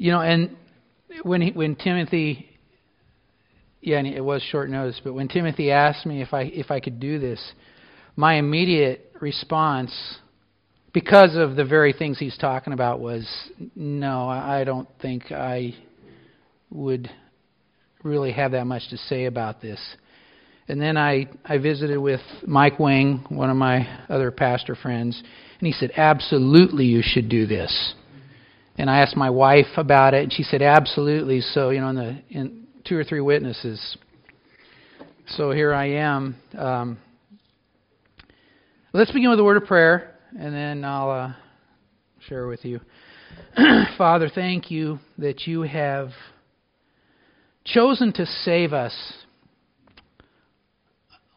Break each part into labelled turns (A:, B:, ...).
A: You know, and when he, when Timothy, yeah, and it was short notice, but when Timothy asked me if I if I could do this, my immediate response, because of the very things he's talking about, was no, I don't think I would really have that much to say about this. And then I, I visited with Mike Wing, one of my other pastor friends, and he said, Absolutely, you should do this. And I asked my wife about it, and she said, Absolutely. So, you know, in, the, in two or three witnesses. So here I am. Um, let's begin with a word of prayer, and then I'll uh, share with you. Father, thank you that you have chosen to save us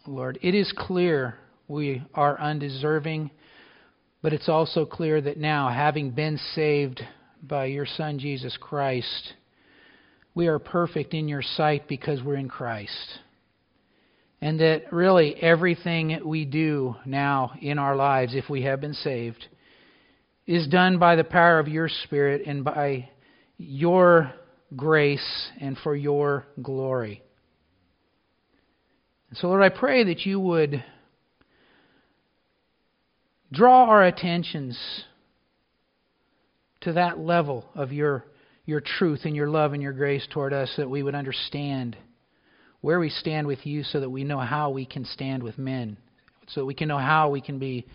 A: Lord. It is clear we are undeserving, but it's also clear that now, having been saved by your Son, Jesus Christ, we are perfect in your sight because we're in Christ. And that really everything we do now in our lives, if we have been saved, is done by the power of your Spirit and by your grace and for your glory. So, Lord, I pray that you would draw our attentions to that level of your, your truth and your love and your grace toward us, that we would understand where we stand with you so that we know how we can stand with men, so that we can know how we can be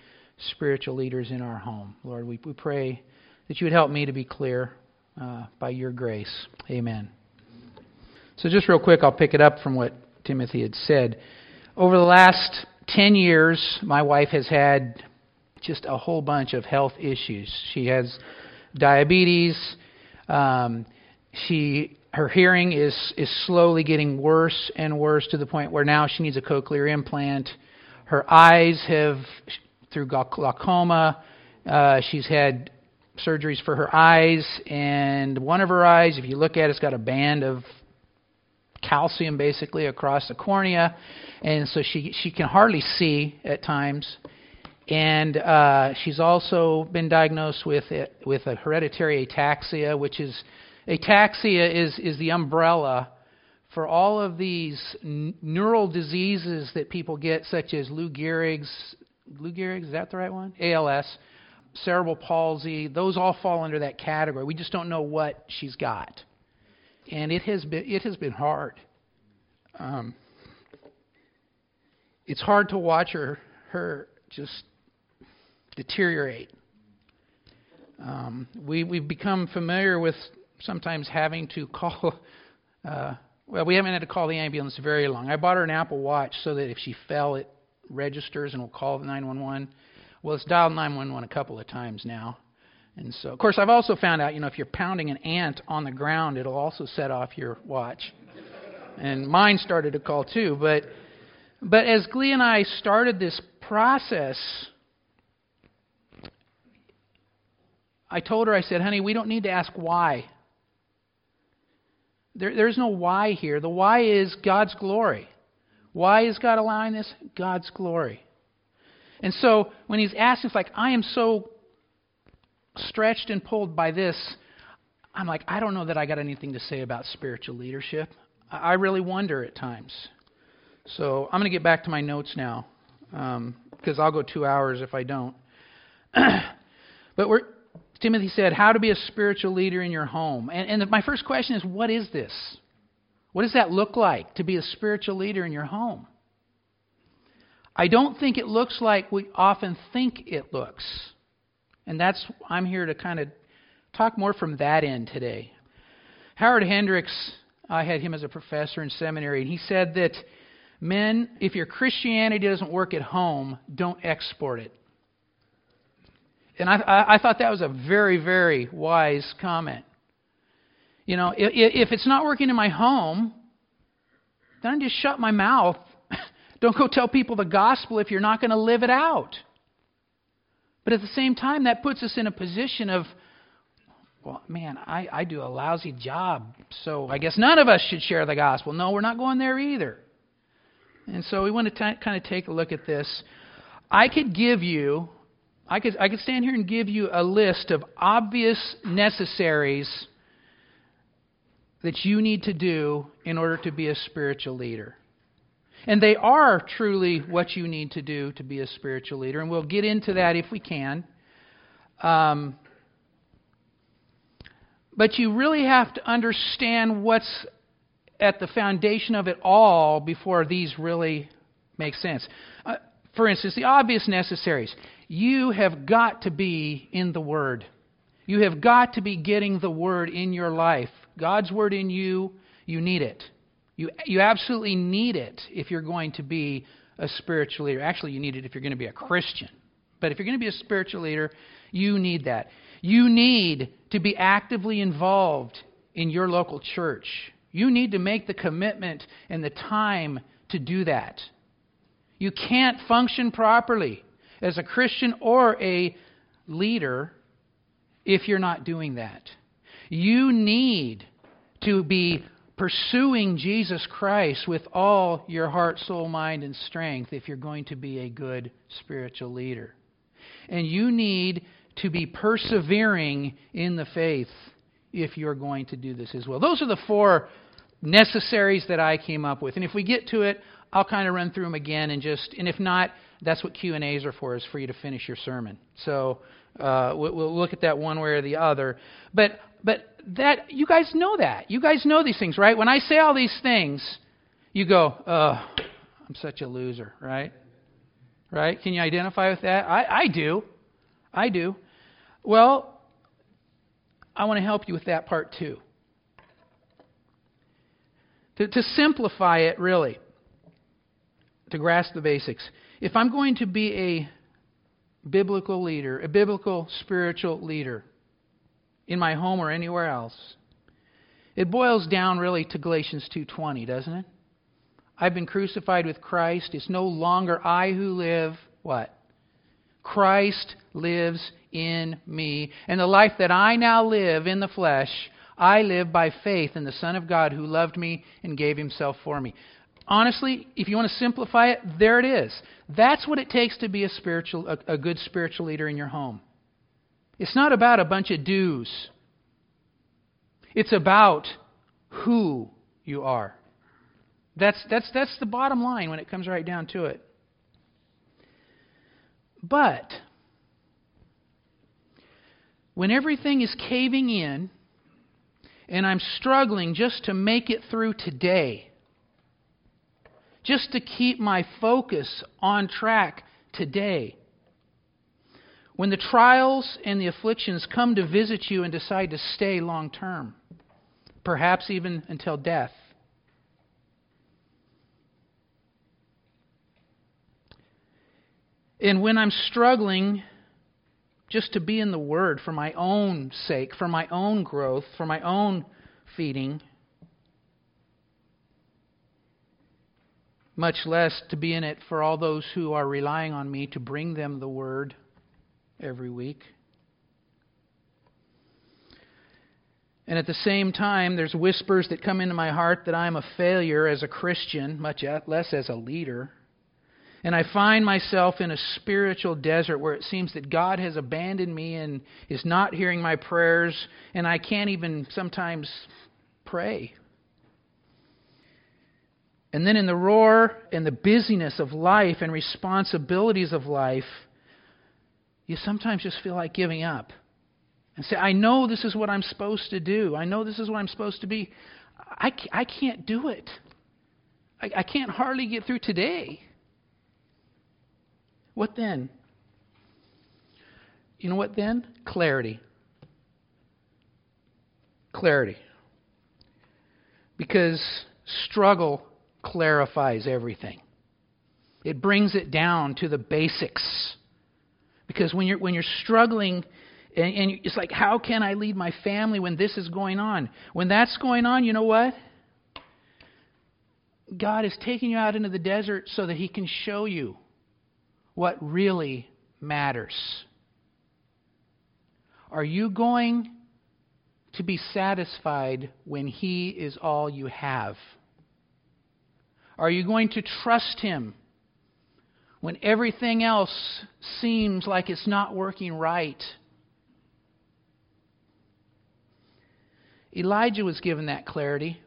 A: spiritual leaders in our home. Lord, we, we pray that you would help me to be clear uh, by your grace. Amen. So, just real quick, I'll pick it up from what Timothy had said. Over the last 10 years, my wife has had just a whole bunch of health issues. She has diabetes. Um, she her hearing is is slowly getting worse and worse to the point where now she needs a cochlear implant. Her eyes have through glaucoma. Uh, she's had surgeries for her eyes, and one of her eyes, if you look at it, it's got a band of calcium basically across the cornea, and so she she can hardly see at times. And uh, she's also been diagnosed with it, with a hereditary ataxia, which is ataxia is is the umbrella for all of these n- neural diseases that people get, such as Lou Gehrig's. Lou Gehrig's is that the right one? ALS, cerebral palsy. Those all fall under that category. We just don't know what she's got and it has been it has been hard. Um, it's hard to watch her her just deteriorate. Um, we we've become familiar with sometimes having to call. Uh, well, we haven't had to call the ambulance very long. I bought her an Apple Watch so that if she fell, it registers and will call the 911. Well, it's dialed 911 a couple of times now. And so, of course, I've also found out, you know, if you're pounding an ant on the ground, it'll also set off your watch. And mine started to call too. But, but as Glee and I started this process, I told her, I said, honey, we don't need to ask why. There, there's no why here. The why is God's glory. Why is God allowing this? God's glory. And so when he's asking, it's like, I am so stretched and pulled by this, I'm like, I don't know that I got anything to say about spiritual leadership. I really wonder at times. So I'm going to get back to my notes now because um, I'll go two hours if I don't. but we're, Timothy said, how to be a spiritual leader in your home. And, and my first question is, what is this? What does that look like to be a spiritual leader in your home? I don't think it looks like we often think it looks. And that's I'm here to kind of talk more from that end today. Howard Hendricks, I had him as a professor in seminary, and he said that men, if your Christianity doesn't work at home, don't export it. And I, I, I thought that was a very, very wise comment. You know, if, if it's not working in my home, then I just shut my mouth. Don't go tell people the gospel if you're not going to live it out. But at the same time, that puts us in a position of, well, man, I, I do a lousy job, so I guess none of us should share the gospel. No, we're not going there either. And so we want to t- kind of take a look at this. I could give you, I could, I could stand here and give you a list of obvious necessaries that you need to do in order to be a spiritual leader. And they are truly what you need to do to be a spiritual leader. And we'll get into that if we can. Um, but you really have to understand what's at the foundation of it all before these really make sense. Uh, for instance, the obvious necessaries. You have got to be in the Word. You have got to be getting the Word in your life. God's Word in you, you need it. You, you absolutely need it if you're going to be a spiritual leader. Actually, you need it if you're going to be a Christian. But if you're going to be a spiritual leader, you need that. You need to be actively involved in your local church. You need to make the commitment and the time to do that. You can't function properly as a Christian or a leader if you're not doing that. You need to be pursuing Jesus Christ with all your heart, soul, mind, and strength if you're going to be a good spiritual leader. And you need to be persevering in the faith if you're going to do this as well. Those are the four necessaries that I came up with. And if we get to it, I'll kind of run through them again and just and if not, that's what Q and A's are for, is for you to finish your sermon. So uh, we'll look at that one way or the other. But but that you guys know that you guys know these things, right? When I say all these things, you go, "Oh, I'm such a loser," right? Right? Can you identify with that? I, I do. I do. Well, I want to help you with that part too. To, to simplify it, really, to grasp the basics, if I'm going to be a biblical leader, a biblical spiritual leader in my home or anywhere else, it boils down really to Galatians 2:20, doesn't it? I've been crucified with Christ. It's no longer I who live, what? Christ lives in me. And the life that I now live in the flesh, I live by faith in the Son of God who loved me and gave himself for me. Honestly, if you want to simplify it, there it is. That's what it takes to be a spiritual a, a good spiritual leader in your home. It's not about a bunch of do's. It's about who you are. That's, that's, that's the bottom line when it comes right down to it. But when everything is caving in and I'm struggling just to make it through today, just to keep my focus on track today, when the trials and the afflictions come to visit you and decide to stay long term, perhaps even until death, And when I'm struggling just to be in the Word for my own sake, for my own growth, for my own feeding, much less to be in it for all those who are relying on me to bring them the Word every week. And at the same time, there's whispers that come into my heart that I'm a failure as a Christian, much less as a leader. And I find myself in a spiritual desert where it seems that God has abandoned me and is not hearing my prayers, and I can't even sometimes pray. And then in the roar and the busyness of life and responsibilities of life, you sometimes just feel like giving up and say, I know this is what I'm supposed to do. I know this is what I'm supposed to be. I, I can't do it. I, I can't hardly get through today. What then? You know what then? Clarity. Clarity. Because struggle clarifies everything. It brings it down to the basics. Because when you're when you're struggling and, and it's like, how can I lead my family when this is going on? When that's going on, you know what? God is taking you out into the desert so that He can show you what really matters. Are you going to be satisfied when He is all you have? Are you going to trust Him when everything else seems like it's not working right? Elijah was given that clarity.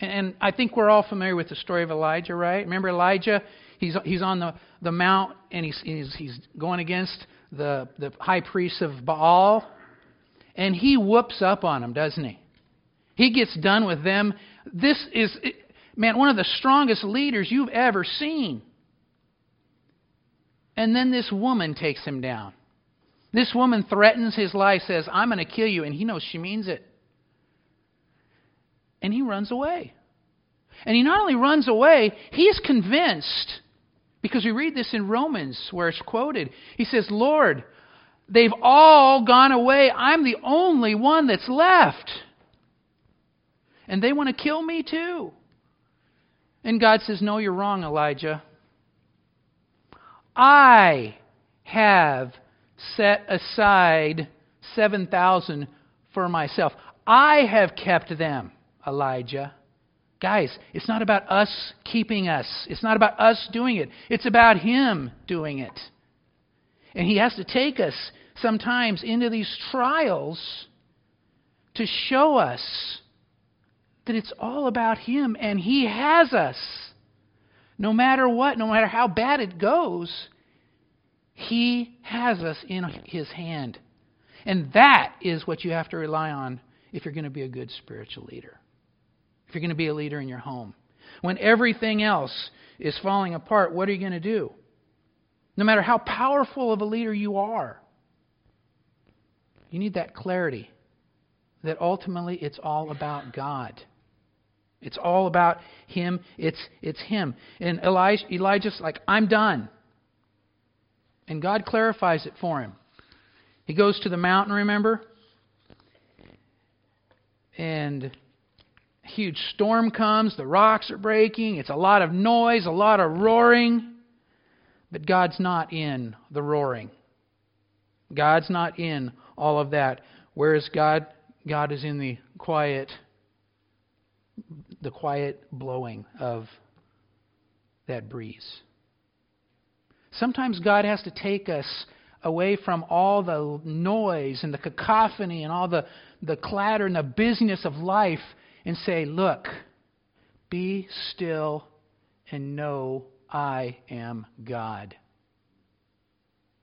A: And I think we're all familiar with the story of Elijah, right? Remember Elijah? He's, he's on the, the mount and he's, he's, he's going against the, the high priest of Baal. And he whoops up on him, doesn't he? He gets done with them. This is, man, one of the strongest leaders you've ever seen. And then this woman takes him down. This woman threatens his life, says, I'm going to kill you, and he knows she means it. And he runs away. And he not only runs away, he is convinced, because we read this in Romans where it's quoted. He says, Lord, they've all gone away. I'm the only one that's left. And they want to kill me too. And God says, No, you're wrong, Elijah. I have set aside 7,000 for myself. I have kept them, Elijah. Guys, it's not about us keeping us. It's not about us doing it. It's about Him doing it. And He has to take us sometimes into these trials to show us that it's all about Him and He has us. No matter what, no matter how bad it goes, He has us in His hand. And that is what you have to rely on if you're going to be a good spiritual leader. If you're going to be a leader in your home. When everything else is falling apart, what are you going to do? No matter how powerful of a leader you are, you need that clarity that ultimately it's all about God. It's all about him. It's, it's him. And Elijah, Elijah's like, I'm done. And God clarifies it for him. He goes to the mountain, remember? And a huge storm comes. The rocks are breaking. It's a lot of noise, a lot of roaring. But God's not in the roaring. God's not in all of that. Where is God? God is in the quiet the quiet blowing of that breeze. Sometimes God has to take us away from all the noise and the cacophony and all the, the clatter and the busyness of life and say, Look, be still and know I am God.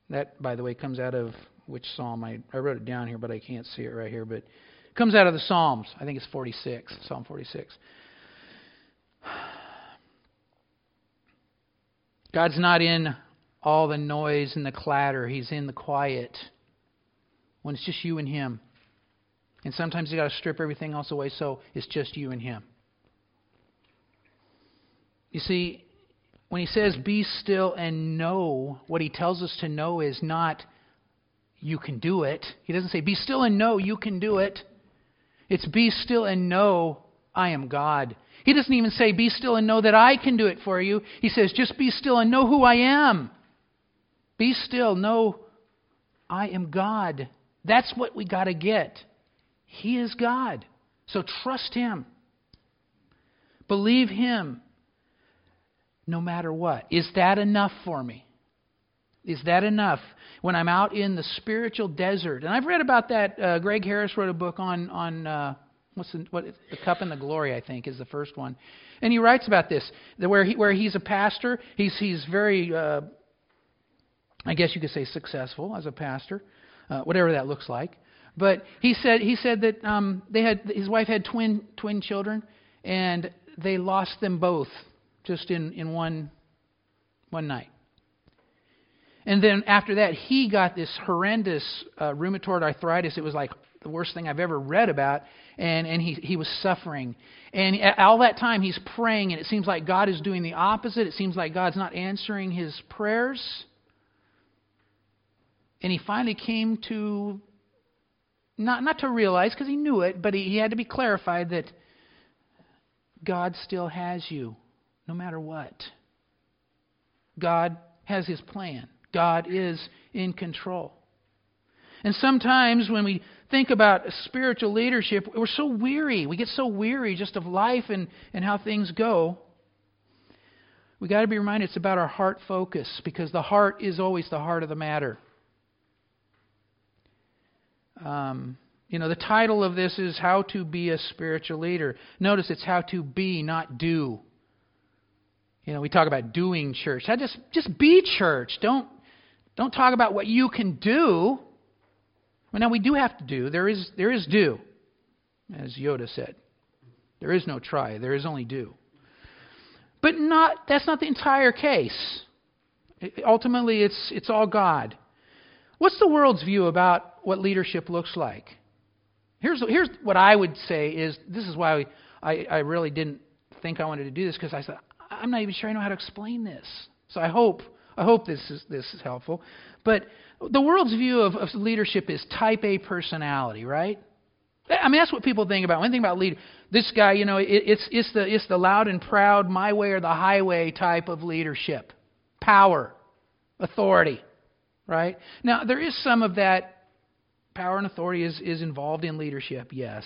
A: That, by the way, comes out of which psalm? I, I wrote it down here, but I can't see it right here. But comes out of the Psalms. I think it's 46, Psalm 46. God's not in all the noise and the clatter, He's in the quiet when it's just you and Him. And sometimes you got to strip everything else away so it's just you and Him. You see, when He says, be still and know, what He tells us to know is not, you can do it. He doesn't say, be still and know you can do it. It's be still and know I am God. He doesn't even say, Be still and know that I can do it for you. He says, Just be still and know who I am. Be still, know I am God. That's what we got to get. He is God. So trust Him. Believe Him no matter what. Is that enough for me? Is that enough when I'm out in the spiritual desert? And I've read about that. Uh, Greg Harris wrote a book on on uh, what's the, what, the cup and the glory, I think, is the first one. And he writes about this, that where, he, where he's a pastor. He's, he's very, uh, I guess you could say, successful as a pastor, uh, whatever that looks like. But he said, he said that um, they had, his wife had twin, twin children, and they lost them both just in, in one, one night. And then after that, he got this horrendous uh, rheumatoid arthritis. It was like the worst thing I've ever read about and, and he, he was suffering. And all that time he's praying, and it seems like God is doing the opposite. It seems like God's not answering his prayers. And he finally came to, not, not to realize, because he knew it, but he, he had to be clarified that God still has you, no matter what. God has his plan, God is in control. And sometimes when we think about spiritual leadership, we're so weary. We get so weary just of life and, and how things go. We've got to be reminded it's about our heart focus because the heart is always the heart of the matter. Um, You know, the title of this is How to Be a Spiritual Leader. Notice it's how to be, not do. You know, we talk about doing church. just just be church. Don't don't talk about what you can do. Well, now we do have to do. There is there is do, as Yoda said. There is no try. There is only do. But not that's not the entire case. Ultimately, it's it's all God. What's the world's view about what leadership looks like? Here's here's what I would say is this is why I I really didn't think I wanted to do this because I said I'm not even sure I know how to explain this. So I hope I hope this is this is helpful. But the world's view of, of leadership is type A personality, right? I mean that's what people think about. When they think about leader, this guy, you know, it, it's it's the it's the loud and proud, my way or the highway type of leadership, power, authority, right? Now there is some of that power and authority is, is involved in leadership, yes.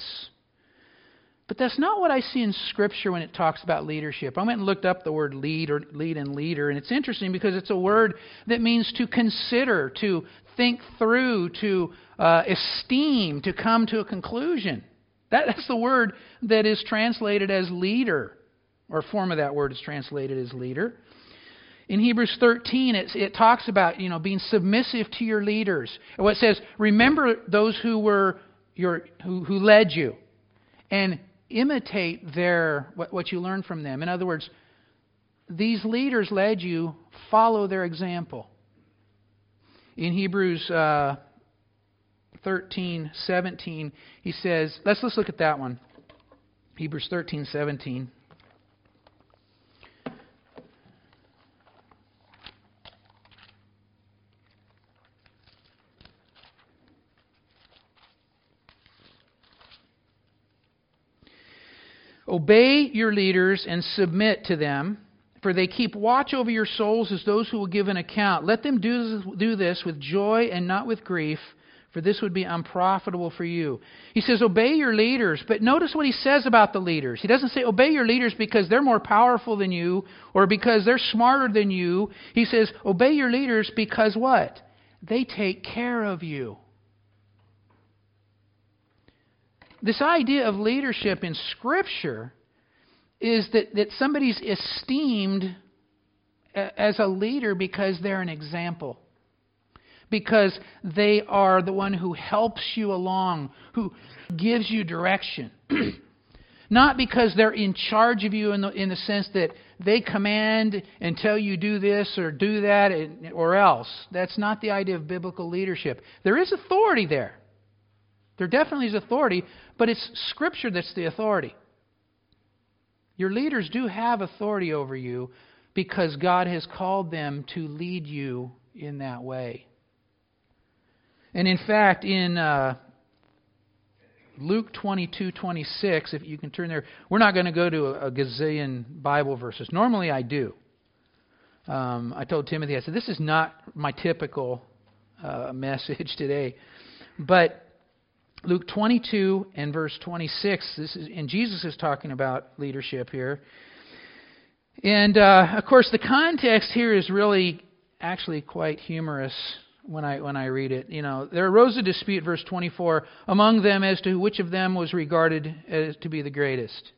A: But that's not what I see in Scripture when it talks about leadership. I went and looked up the word lead or lead and leader, and it's interesting because it's a word that means to consider, to think through, to uh, esteem, to come to a conclusion. That, that's the word that is translated as leader, or form of that word is translated as leader. In Hebrews 13, it, it talks about you know being submissive to your leaders. What it says, remember those who were your who, who led you, and imitate their what, what you learn from them. In other words, these leaders led you, follow their example. In Hebrews uh, 13, 17, he says, let's, let's look at that one. Hebrews 13, 17. Obey your leaders and submit to them, for they keep watch over your souls as those who will give an account. Let them do, do this with joy and not with grief, for this would be unprofitable for you. He says, Obey your leaders, but notice what he says about the leaders. He doesn't say, Obey your leaders because they're more powerful than you or because they're smarter than you. He says, Obey your leaders because what? They take care of you. This idea of leadership in Scripture is that, that somebody's esteemed as a leader because they're an example. Because they are the one who helps you along, who gives you direction. Not because they're in charge of you in the, in the sense that they command and tell you do this or do that or else. That's not the idea of biblical leadership. There is authority there. There definitely is authority, but it's Scripture that's the authority. Your leaders do have authority over you because God has called them to lead you in that way. And in fact, in uh, Luke 22 26, if you can turn there, we're not going to go to a, a gazillion Bible verses. Normally I do. Um, I told Timothy, I said, this is not my typical uh, message today. But Luke 22 and verse 26, this is, and Jesus is talking about leadership here. And uh, of course, the context here is really actually quite humorous when I when I read it. You know, there arose a dispute, verse 24, among them as to which of them was regarded as to be the greatest.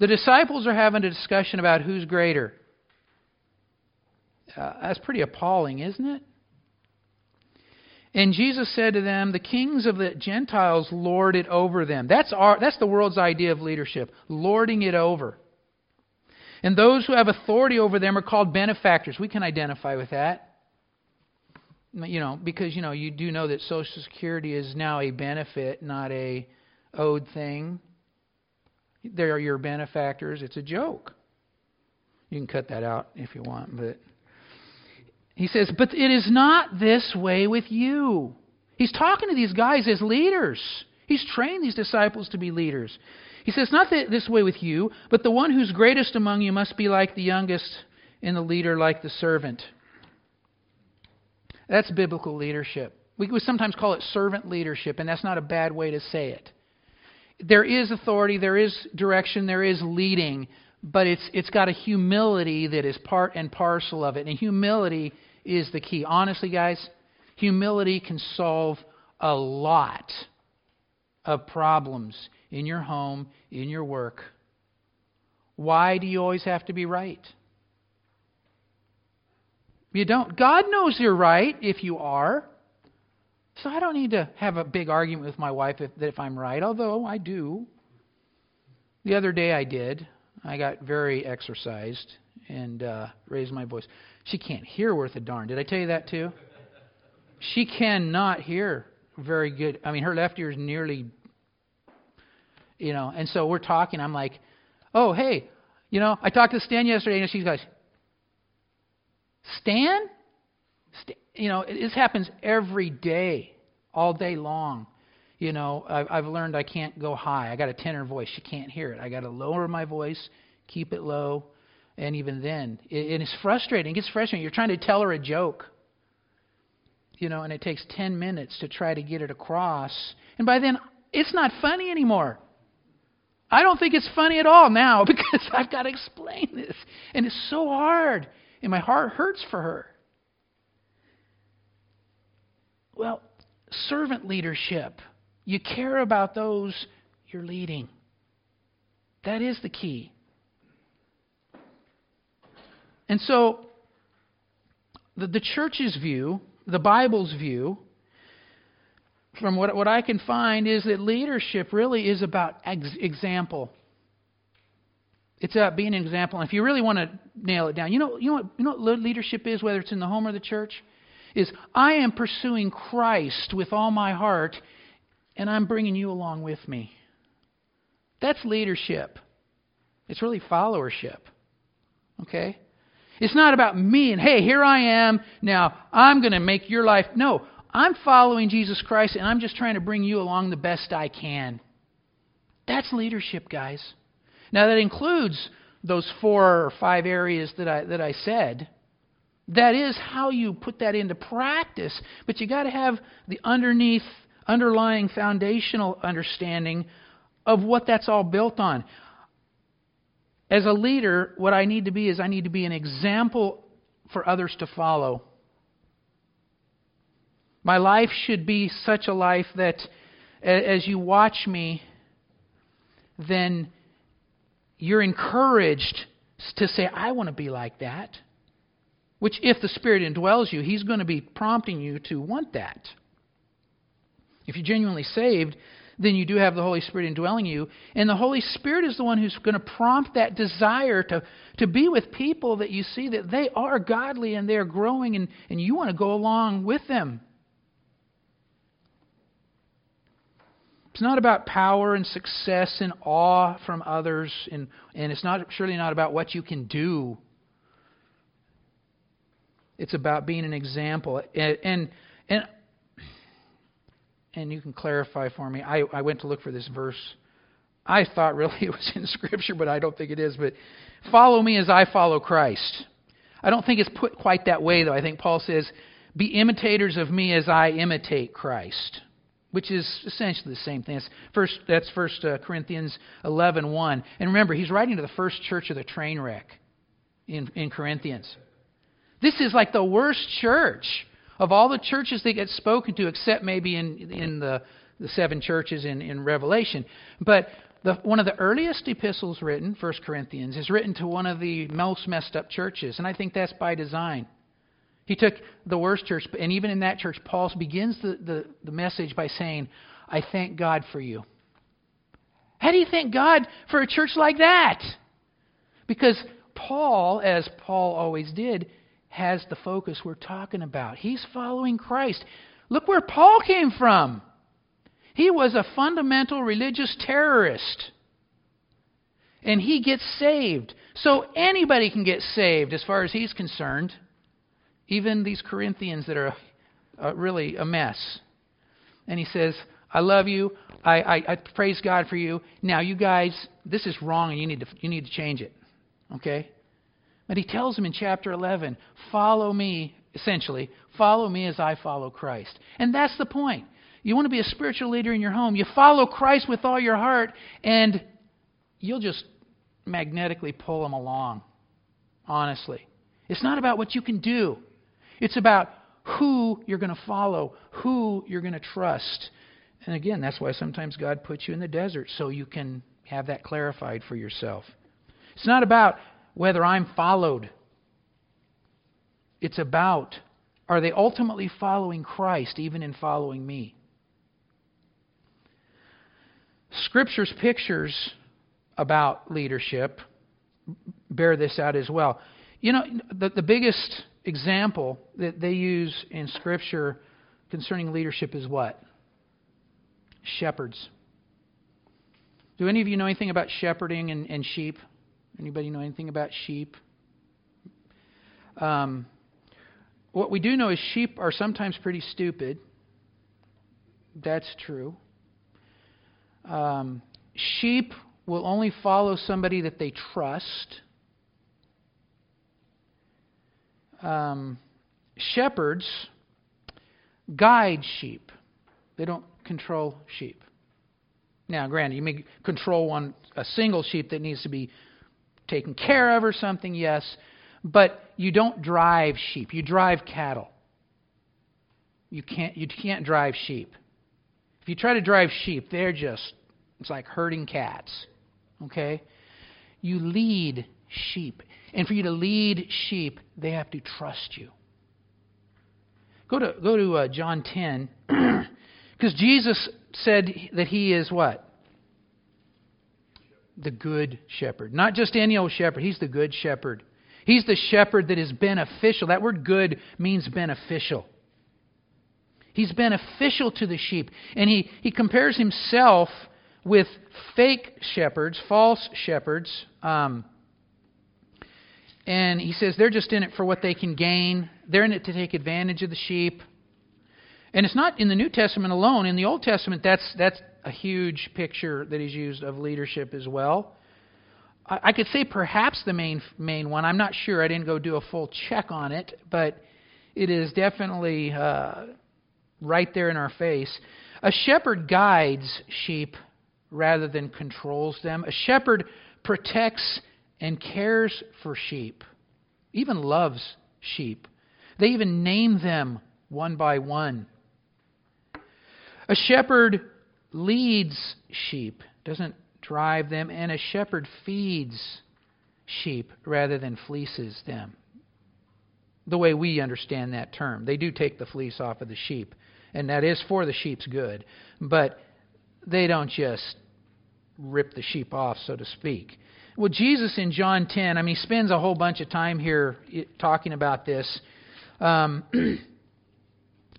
A: The disciples are having a discussion about who's greater. Uh, that's pretty appalling, isn't it? And Jesus said to them, The kings of the Gentiles lord it over them. That's, our, that's the world's idea of leadership, lording it over. And those who have authority over them are called benefactors. We can identify with that. You know, because, you know, you do know that Social Security is now a benefit, not a owed thing. They are your benefactors. It's a joke. You can cut that out if you want, but. He says, But it is not this way with you. He's talking to these guys as leaders. He's trained these disciples to be leaders. He says, Not this way with you, but the one who's greatest among you must be like the youngest, and the leader like the servant. That's biblical leadership. We sometimes call it servant leadership, and that's not a bad way to say it. There is authority, there is direction, there is leading, but it's, it's got a humility that is part and parcel of it. And humility is the key. Honestly, guys, humility can solve a lot of problems in your home, in your work. Why do you always have to be right? You don't. God knows you're right if you are. So I don't need to have a big argument with my wife if, if I'm right, although I do. The other day I did. I got very exercised and uh, raised my voice. She can't hear worth a darn. Did I tell you that too? She cannot hear very good. I mean, her left ear is nearly, you know. And so we're talking. I'm like, oh hey, you know, I talked to Stan yesterday, and she goes, Stan, Stan you know, this happens every day, all day long. You know, I've, I've learned I can't go high. I got a tenor voice. She can't hear it. I got to lower my voice, keep it low, and even then, it, it is frustrating. It gets frustrating. You're trying to tell her a joke, you know, and it takes 10 minutes to try to get it across. And by then, it's not funny anymore. I don't think it's funny at all now because I've got to explain this. And it's so hard. And my heart hurts for her. Well, servant leadership. You care about those you're leading. That is the key. And so, the, the church's view, the Bible's view, from what, what I can find, is that leadership really is about ex- example. It's about being an example. And if you really want to nail it down, you know, you know, what, you know what leadership is, whether it's in the home or the church? Is I am pursuing Christ with all my heart, and I'm bringing you along with me. That's leadership. It's really followership. Okay? It's not about me and, hey, here I am. Now, I'm going to make your life. No, I'm following Jesus Christ, and I'm just trying to bring you along the best I can. That's leadership, guys. Now, that includes those four or five areas that I, that I said. That is how you put that into practice. But you got to have the underneath, underlying foundational understanding of what that's all built on. As a leader, what I need to be is I need to be an example for others to follow. My life should be such a life that as you watch me, then you're encouraged to say, I want to be like that. Which, if the Spirit indwells you, He's going to be prompting you to want that. If you're genuinely saved, then you do have the Holy Spirit indwelling you. And the Holy Spirit is the one who's going to prompt that desire to, to be with people that you see that they are godly and they're growing, and, and you want to go along with them. It's not about power and success and awe from others, and, and it's not surely not about what you can do. It's about being an example. And, and, and, and you can clarify for me. I, I went to look for this verse. I thought really it was in Scripture, but I don't think it is. But follow me as I follow Christ. I don't think it's put quite that way, though. I think Paul says, Be imitators of me as I imitate Christ which is essentially the same thing. That's first, that's First uh, Corinthians 11, 1. And remember, he's writing to the first church of the train wreck in, in Corinthians. This is like the worst church of all the churches that get spoken to, except maybe in, in the, the seven churches in, in Revelation. But the, one of the earliest epistles written, First Corinthians, is written to one of the most messed up churches. And I think that's by design. He took the worst church, and even in that church, Paul begins the, the, the message by saying, I thank God for you. How do you thank God for a church like that? Because Paul, as Paul always did, has the focus we're talking about. He's following Christ. Look where Paul came from. He was a fundamental religious terrorist. And he gets saved. So anybody can get saved as far as he's concerned. Even these Corinthians that are uh, really a mess. And he says, I love you. I, I, I praise God for you. Now, you guys, this is wrong and you need to, you need to change it. Okay? But he tells them in chapter 11, follow me, essentially, follow me as I follow Christ. And that's the point. You want to be a spiritual leader in your home, you follow Christ with all your heart, and you'll just magnetically pull them along, honestly. It's not about what you can do. It's about who you're going to follow, who you're going to trust. And again, that's why sometimes God puts you in the desert so you can have that clarified for yourself. It's not about whether I'm followed. It's about are they ultimately following Christ even in following me? Scripture's pictures about leadership bear this out as well. You know, the, the biggest example that they use in Scripture concerning leadership is what? Shepherds. Do any of you know anything about shepherding and, and sheep? Anybody know anything about sheep? Um, what we do know is sheep are sometimes pretty stupid. That's true. Um, sheep will only follow somebody that they trust. Um, shepherds guide sheep, they don't control sheep. Now, granted, you may control one a single sheep that needs to be taken care of or something, yes, but you don't drive sheep. You drive cattle. You can't you can't drive sheep. If you try to drive sheep, they're just it's like herding cats. Okay? You lead sheep. And for you to lead sheep, they have to trust you. Go to go to uh, John 10 because Jesus said that he is what? The good shepherd. Not just any old shepherd, he's the good shepherd. He's the shepherd that is beneficial. That word good means beneficial. He's beneficial to the sheep. And he, he compares himself with fake shepherds, false shepherds. Um, and he says they're just in it for what they can gain, they're in it to take advantage of the sheep. And it's not in the New Testament alone. In the Old Testament, that's, that's a huge picture that is used of leadership as well. I, I could say perhaps the main, main one. I'm not sure. I didn't go do a full check on it, but it is definitely uh, right there in our face. A shepherd guides sheep rather than controls them. A shepherd protects and cares for sheep, even loves sheep. They even name them one by one. A shepherd leads sheep, doesn't drive them, and a shepherd feeds sheep rather than fleeces them. The way we understand that term. They do take the fleece off of the sheep, and that is for the sheep's good, but they don't just rip the sheep off, so to speak. Well, Jesus in John 10, I mean, he spends a whole bunch of time here talking about this. Um,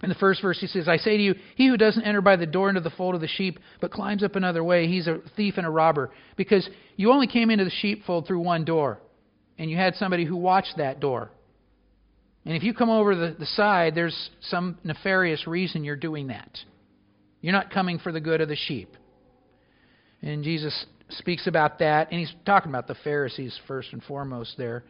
A: in the first verse, he says, I say to you, he who doesn't enter by the door into the fold of the sheep, but climbs up another way, he's a thief and a robber. Because you only came into the sheepfold through one door, and you had somebody who watched that door. And if you come over the, the side, there's some nefarious reason you're doing that. You're not coming for the good of the sheep. And Jesus speaks about that, and he's talking about the Pharisees first and foremost there.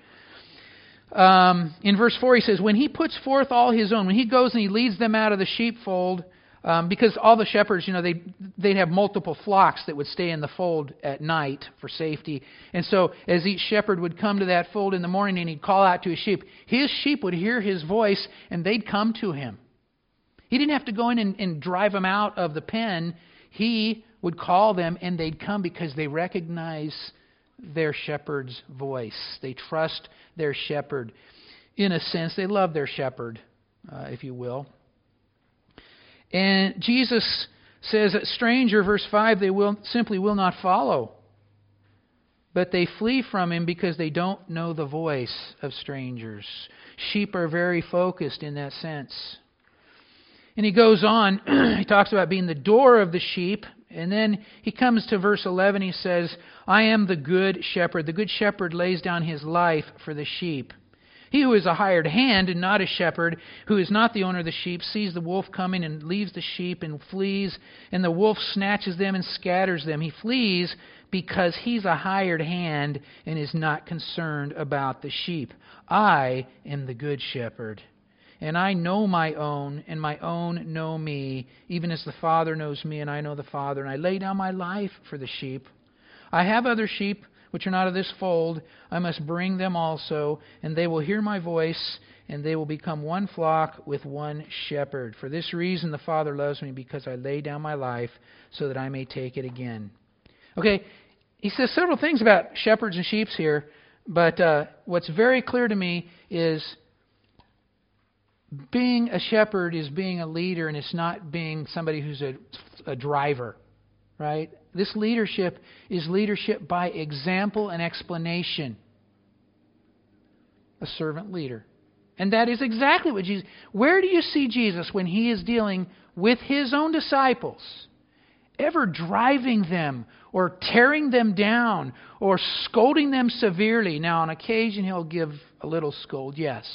A: Um, in verse 4, he says, When he puts forth all his own, when he goes and he leads them out of the sheepfold, um, because all the shepherds, you know, they, they'd have multiple flocks that would stay in the fold at night for safety. And so, as each shepherd would come to that fold in the morning and he'd call out to his sheep, his sheep would hear his voice and they'd come to him. He didn't have to go in and, and drive them out of the pen. He would call them and they'd come because they recognize their shepherd's voice. They trust their shepherd. In a sense, they love their shepherd, uh, if you will. And Jesus says that stranger, verse 5, they will simply will not follow. But they flee from him because they don't know the voice of strangers. Sheep are very focused in that sense. And he goes on, he talks about being the door of the sheep. And then he comes to verse 11. He says, I am the good shepherd. The good shepherd lays down his life for the sheep. He who is a hired hand and not a shepherd, who is not the owner of the sheep, sees the wolf coming and leaves the sheep and flees, and the wolf snatches them and scatters them. He flees because he's a hired hand and is not concerned about the sheep. I am the good shepherd. And I know my own, and my own know me, even as the Father knows me, and I know the Father. And I lay down my life for the sheep. I have other sheep which are not of this fold, I must bring them also, and they will hear my voice, and they will become one flock with one shepherd. For this reason the Father loves me, because I lay down my life so that I may take it again. Okay, he says several things about shepherds and sheep here, but uh, what's very clear to me is being a shepherd is being a leader, and it's not being somebody who's a, a driver, right? This leadership is leadership by example and explanation. A servant leader. And that is exactly what Jesus. Where do you see Jesus when he is dealing with his own disciples? Ever driving them or tearing them down or scolding them severely. Now, on occasion, he'll give a little scold, yes.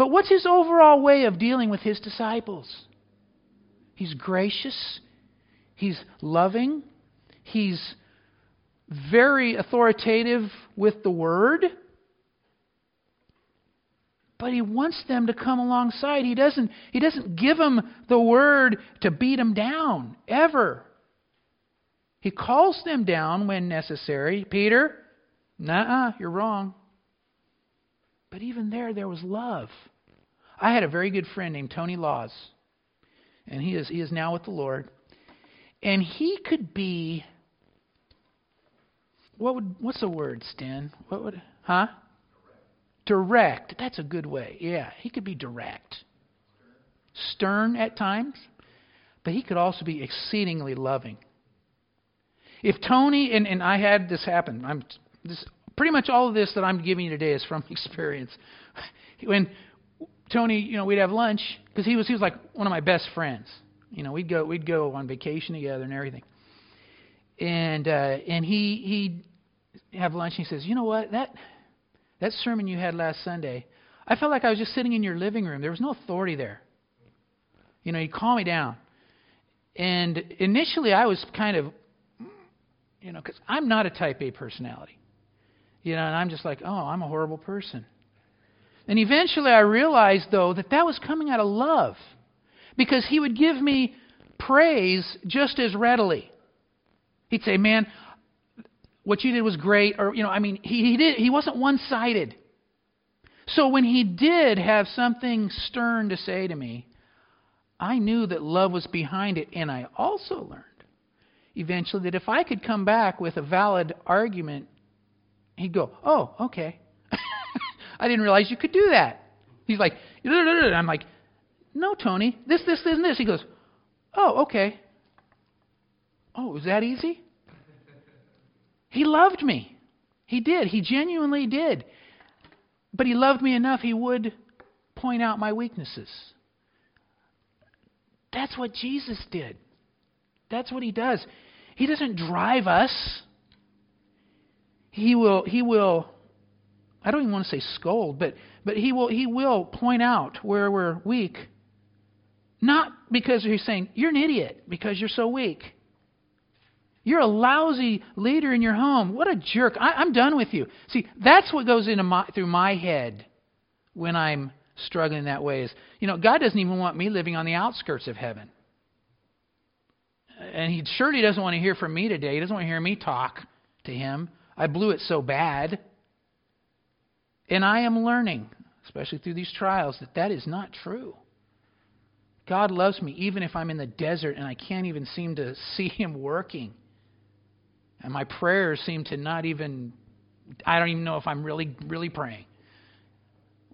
A: But what's his overall way of dealing with his disciples? He's gracious, he's loving, He's very authoritative with the word. But he wants them to come alongside. He doesn't, he doesn't give them the word to beat them down, ever. He calls them down when necessary. Peter, nah, you're wrong. But even there, there was love. I had a very good friend named Tony Laws, and he is, he is now with the Lord. And he could be what would what's the word, Stan? What would huh? Direct. That's a good way. Yeah, he could be direct. Stern at times, but he could also be exceedingly loving. If Tony and, and I had this happen, I'm this pretty much all of this that I'm giving you today is from experience. When Tony, you know, we'd have lunch because he was he was like one of my best friends. You know, we'd go we'd go on vacation together and everything. And uh, and he he'd have lunch and he says, "You know what? That that sermon you had last Sunday, I felt like I was just sitting in your living room. There was no authority there. You know, you calm me down." And initially, I was kind of, you know, because I'm not a Type A personality. You know, and I'm just like, "Oh, I'm a horrible person." And eventually, I realized though that that was coming out of love, because he would give me praise just as readily. He'd say, "Man, what you did was great, or you know, I mean, he, he did he wasn't one sided. So when he did have something stern to say to me, I knew that love was behind it, and I also learned eventually that if I could come back with a valid argument, he'd go, "Oh, okay." I didn't realize you could do that. He's like, I'm like, "No, Tony, this, this, this, and this." He goes, "Oh, okay." Oh, was that easy? He loved me. He did. He genuinely did. But he loved me enough, he would point out my weaknesses. That's what Jesus did. That's what he does. He doesn't drive us. He will he will I don't even want to say scold, but but he will he will point out where we're weak. Not because he's saying, You're an idiot because you're so weak. You're a lousy leader in your home. What a jerk. I, am done with you. See, that's what goes into my, through my head when I'm struggling that way. Is you know, God doesn't even want me living on the outskirts of heaven, and He surely doesn't want to hear from me today. He doesn't want to hear me talk to Him. I blew it so bad, and I am learning, especially through these trials, that that is not true. God loves me even if I'm in the desert and I can't even seem to see Him working. And my prayers seem to not even, I don't even know if I'm really, really praying.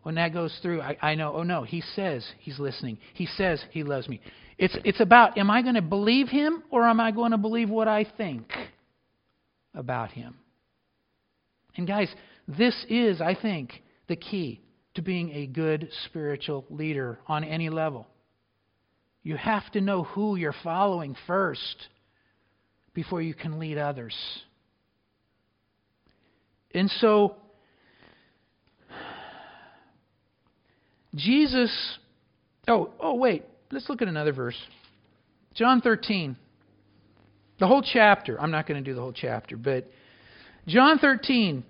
A: When that goes through, I, I know, oh no, he says he's listening. He says he loves me. It's, it's about, am I going to believe him or am I going to believe what I think about him? And guys, this is, I think, the key to being a good spiritual leader on any level. You have to know who you're following first before you can lead others. And so, Jesus. Oh, oh, wait. Let's look at another verse. John 13. The whole chapter. I'm not going to do the whole chapter, but John 13.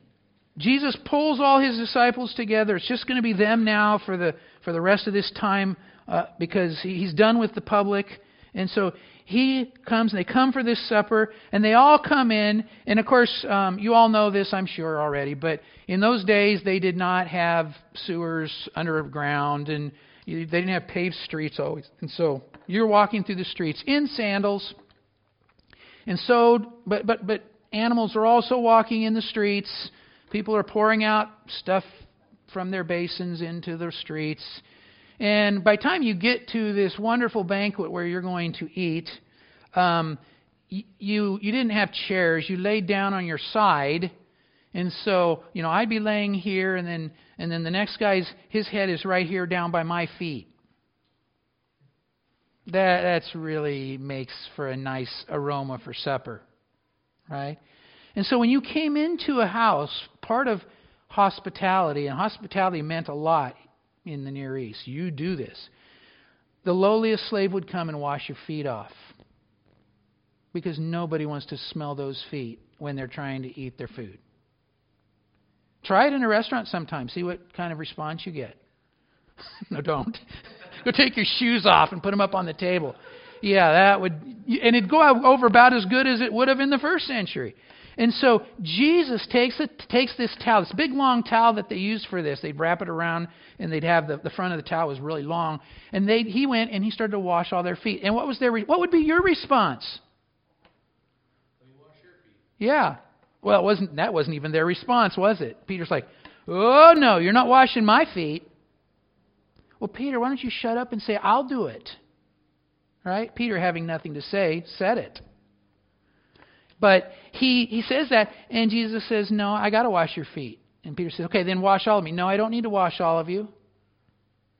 A: Jesus pulls all his disciples together. It's just going to be them now for the for the rest of this time uh, because he's done with the public. And so he comes and they come for this supper and they all come in and of course um, you all know this i'm sure already but in those days they did not have sewers underground and they didn't have paved streets always and so you're walking through the streets in sandals and so but but but animals are also walking in the streets people are pouring out stuff from their basins into the streets and by the time you get to this wonderful banquet where you're going to eat, um, you you didn't have chairs. You laid down on your side, and so you know I'd be laying here, and then and then the next guy's his head is right here down by my feet. That that's really makes for a nice aroma for supper, right? And so when you came into a house, part of hospitality, and hospitality meant a lot in the Near East. You do this. The lowliest slave would come and wash your feet off because nobody wants to smell those feet when they're trying to eat their food. Try it in a restaurant sometime. See what kind of response you get. no, don't. go take your shoes off and put them up on the table. Yeah, that would, and it'd go over about as good as it would have in the first century. And so Jesus takes it, takes this towel, this big long towel that they used for this. They'd wrap it around, and they'd have the, the front of the towel was really long. And they, he went and he started to wash all their feet. And what was their what would be your response? Yeah. Well, it wasn't that wasn't even their response, was it? Peter's like, "Oh no, you're not washing my feet." Well, Peter, why don't you shut up and say, "I'll do it." Right? Peter, having nothing to say, said it. But he, he says that, and Jesus says, No, I got to wash your feet. And Peter says, Okay, then wash all of me. No, I don't need to wash all of you.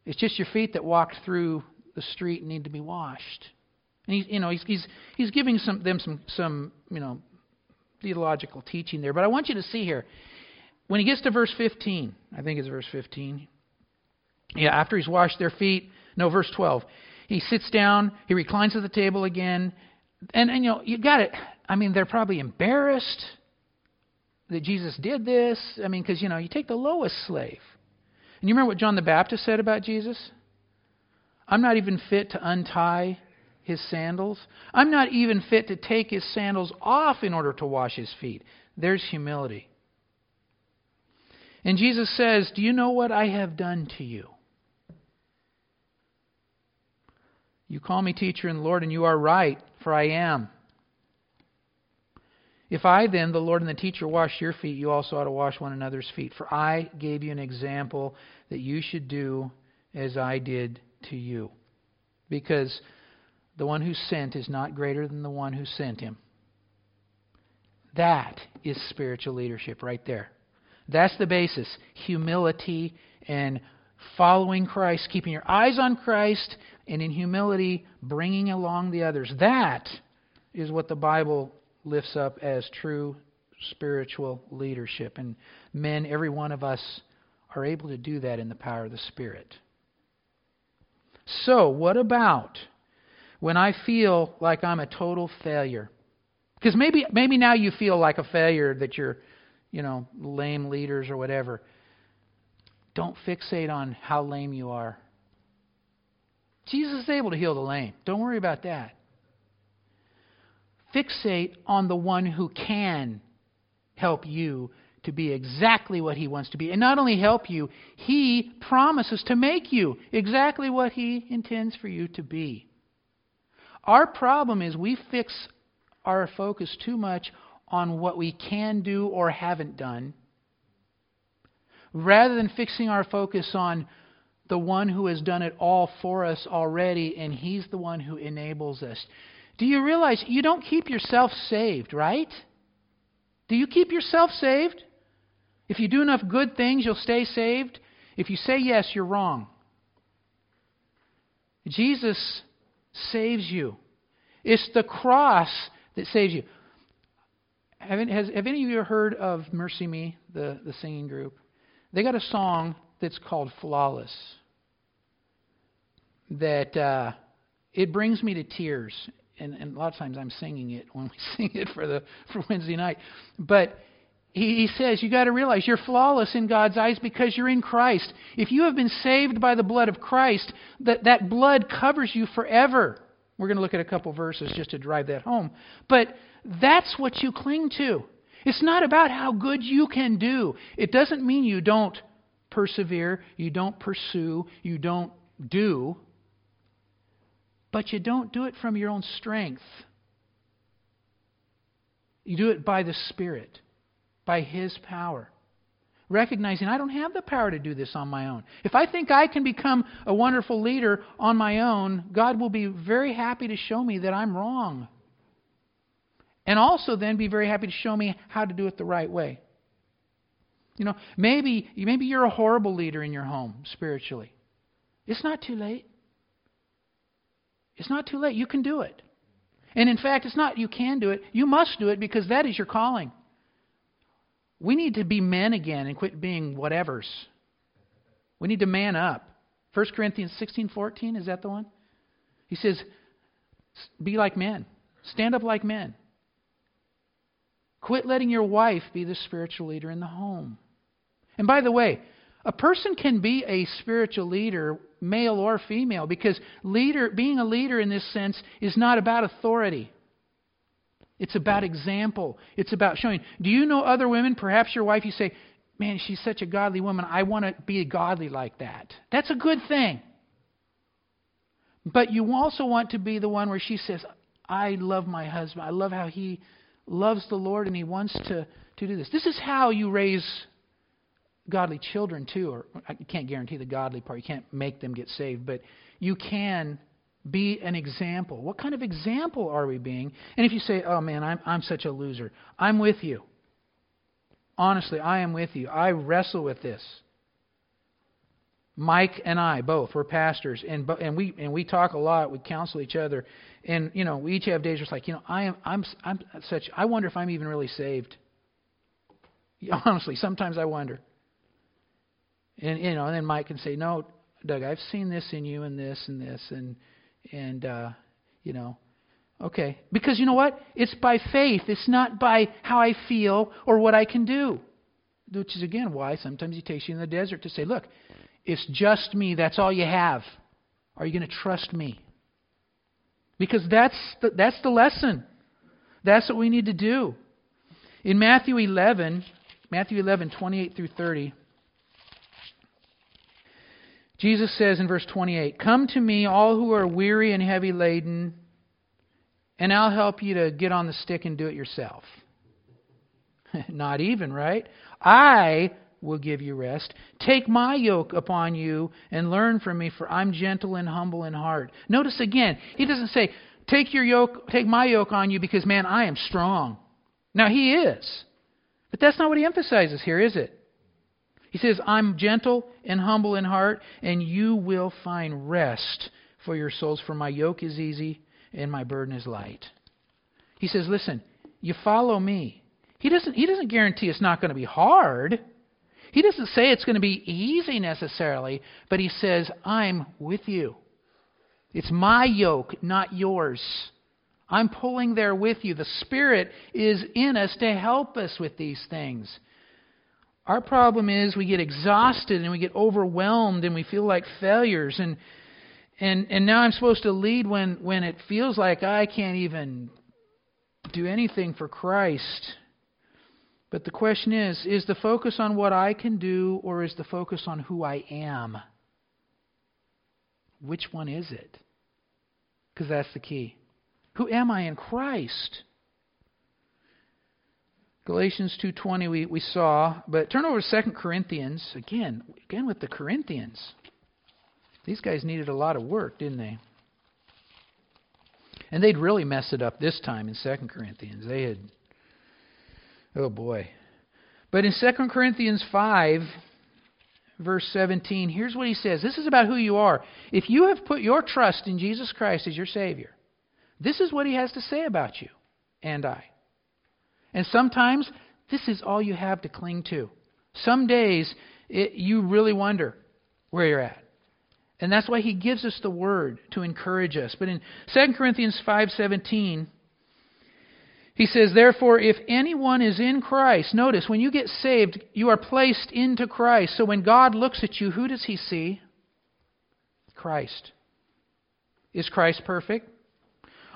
A: It's just your feet that walked through the street and need to be washed. And he's, you know, he's, he's, he's giving some, them some, some, you know, theological teaching there. But I want you to see here, when he gets to verse 15, I think it's verse 15. Yeah, after he's washed their feet, no, verse 12. He sits down, he reclines at the table again, and, and you know, you got it. I mean, they're probably embarrassed that Jesus did this. I mean, because, you know, you take the lowest slave. And you remember what John the Baptist said about Jesus? I'm not even fit to untie his sandals. I'm not even fit to take his sandals off in order to wash his feet. There's humility. And Jesus says, Do you know what I have done to you? You call me teacher and Lord, and you are right, for I am. If I then, the Lord and the teacher, wash your feet, you also ought to wash one another's feet. For I gave you an example that you should do as I did to you. Because the one who sent is not greater than the one who sent him. That is spiritual leadership right there. That's the basis. Humility and following Christ, keeping your eyes on Christ, and in humility, bringing along the others. That is what the Bible lifts up as true spiritual leadership. And men, every one of us, are able to do that in the power of the Spirit. So, what about when I feel like I'm a total failure? Because maybe, maybe now you feel like a failure that you're, you know, lame leaders or whatever. Don't fixate on how lame you are. Jesus is able to heal the lame. Don't worry about that fixate on the one who can help you to be exactly what he wants to be. And not only help you, he promises to make you exactly what he intends for you to be. Our problem is we fix our focus too much on what we can do or haven't done rather than fixing our focus on the one who has done it all for us already, and he's the one who enables us. Do you realize you don't keep yourself saved, right? Do you keep yourself saved? If you do enough good things, you'll stay saved. If you say yes, you're wrong. Jesus saves you. It's the cross that saves you. Have, has, have any of you heard of MercyMe, the, the singing group? They got a song that's called Flawless. That uh, it brings me to tears and, and a lot of times I'm singing it when we sing it for the for Wednesday night. But he, he says you got to realize you're flawless in God's eyes because you're in Christ. If you have been saved by the blood of Christ, that that blood covers you forever. We're going to look at a couple verses just to drive that home. But that's what you cling to. It's not about how good you can do. It doesn't mean you don't persevere, you don't pursue, you don't do, but you don't do it from your own strength. You do it by the Spirit, by His power. Recognizing I don't have the power to do this on my own. If I think I can become a wonderful leader on my own, God will be very happy to show me that I'm wrong. And also then be very happy to show me how to do it the right way. You know, maybe maybe you're a horrible leader in your home spiritually. It's not too late. It's not too late. You can do it. And in fact, it's not you can do it. You must do it because that is your calling. We need to be men again and quit being whatevers. We need to man up. 1 Corinthians 16:14 is that the one? He says, "Be like men. Stand up like men. Quit letting your wife be the spiritual leader in the home." And by the way, a person can be a spiritual leader, male or female, because leader being a leader in this sense is not about authority. It's about example. It's about showing. Do you know other women? Perhaps your wife, you say, Man, she's such a godly woman. I want to be godly like that. That's a good thing. But you also want to be the one where she says, I love my husband. I love how he loves the Lord and he wants to, to do this. This is how you raise godly children, too. Or I can't guarantee the godly part. You can't make them get saved. But you can be an example. What kind of example are we being? And if you say, oh man, I'm, I'm such a loser, I'm with you. Honestly, I am with you. I wrestle with this. Mike and I both we're pastors, and and we and we talk a lot. We counsel each other, and you know we each have days where it's like you know I am I'm I'm such I wonder if I'm even really saved. Honestly, sometimes I wonder. And you know, and then Mike can say, "No, Doug, I've seen this in you, and this, and this, and and uh, you know, okay, because you know what? It's by faith. It's not by how I feel or what I can do. Which is again why sometimes he takes you in the desert to say, look, it's just me. That's all you have. Are you going to trust me? Because that's the, that's the lesson. That's what we need to do. In Matthew 11, Matthew 11, 28 through 30. Jesus says in verse 28 Come to me, all who are weary and heavy laden, and I'll help you to get on the stick and do it yourself. Not even, right? I will give you rest. Take my yoke upon you and learn from me, for I'm gentle and humble in heart. Notice again, he doesn't say, Take your yoke, take my yoke on you because, man, I am strong. Now, he is. But that's not what he emphasizes here, is it? He says, I'm gentle and humble in heart, and you will find rest for your souls, for my yoke is easy and my burden is light. He says, Listen, you follow me. He doesn't, he doesn't guarantee it's not going to be hard. He doesn't say it's going to be easy necessarily, but he says, I'm with you. It's my yoke, not yours. I'm pulling there with you. The Spirit is in us to help us with these things. Our problem is we get exhausted and we get overwhelmed and we feel like failures and and and now I'm supposed to lead when when it feels like I can't even do anything for Christ. But the question is is the focus on what I can do or is the focus on who I am? Which one is it? Because that's the key. Who am I in Christ? Galatians 2:20 we, we saw, but turn over to 2 Corinthians again, again with the Corinthians. These guys needed a lot of work, didn't they? And they'd really mess it up this time in 2 Corinthians. They had Oh boy. But in 2 Corinthians 5 verse 17, here's what he says. This is about who you are. If you have put your trust in Jesus Christ as your savior, this is what he has to say about you and I. And sometimes this is all you have to cling to. Some days it, you really wonder where you're at. And that's why he gives us the word to encourage us. But in 2 Corinthians 5:17 he says, Therefore, if anyone is in Christ, notice, when you get saved, you are placed into Christ. So when God looks at you, who does he see? Christ. Is Christ perfect?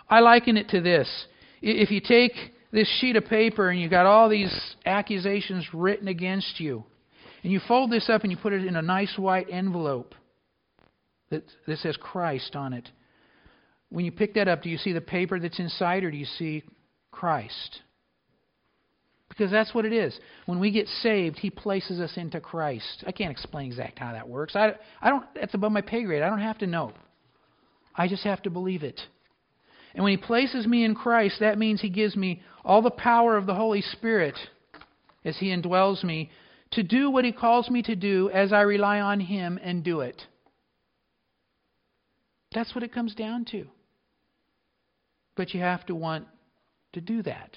A: I liken it to this. If you take this sheet of paper and you got all these accusations written against you, and you fold this up and you put it in a nice white envelope that, that says Christ on it, when you pick that up, do you see the paper that's inside or do you see Christ? Because that's what it is. When we get saved, He places us into Christ. I can't explain exactly how that works. I, I don't. That's above my pay grade. I don't have to know. I just have to believe it. And when He places me in Christ, that means He gives me all the power of the Holy Spirit as He indwells me to do what He calls me to do as I rely on Him and do it. That's what it comes down to. But you have to want to do that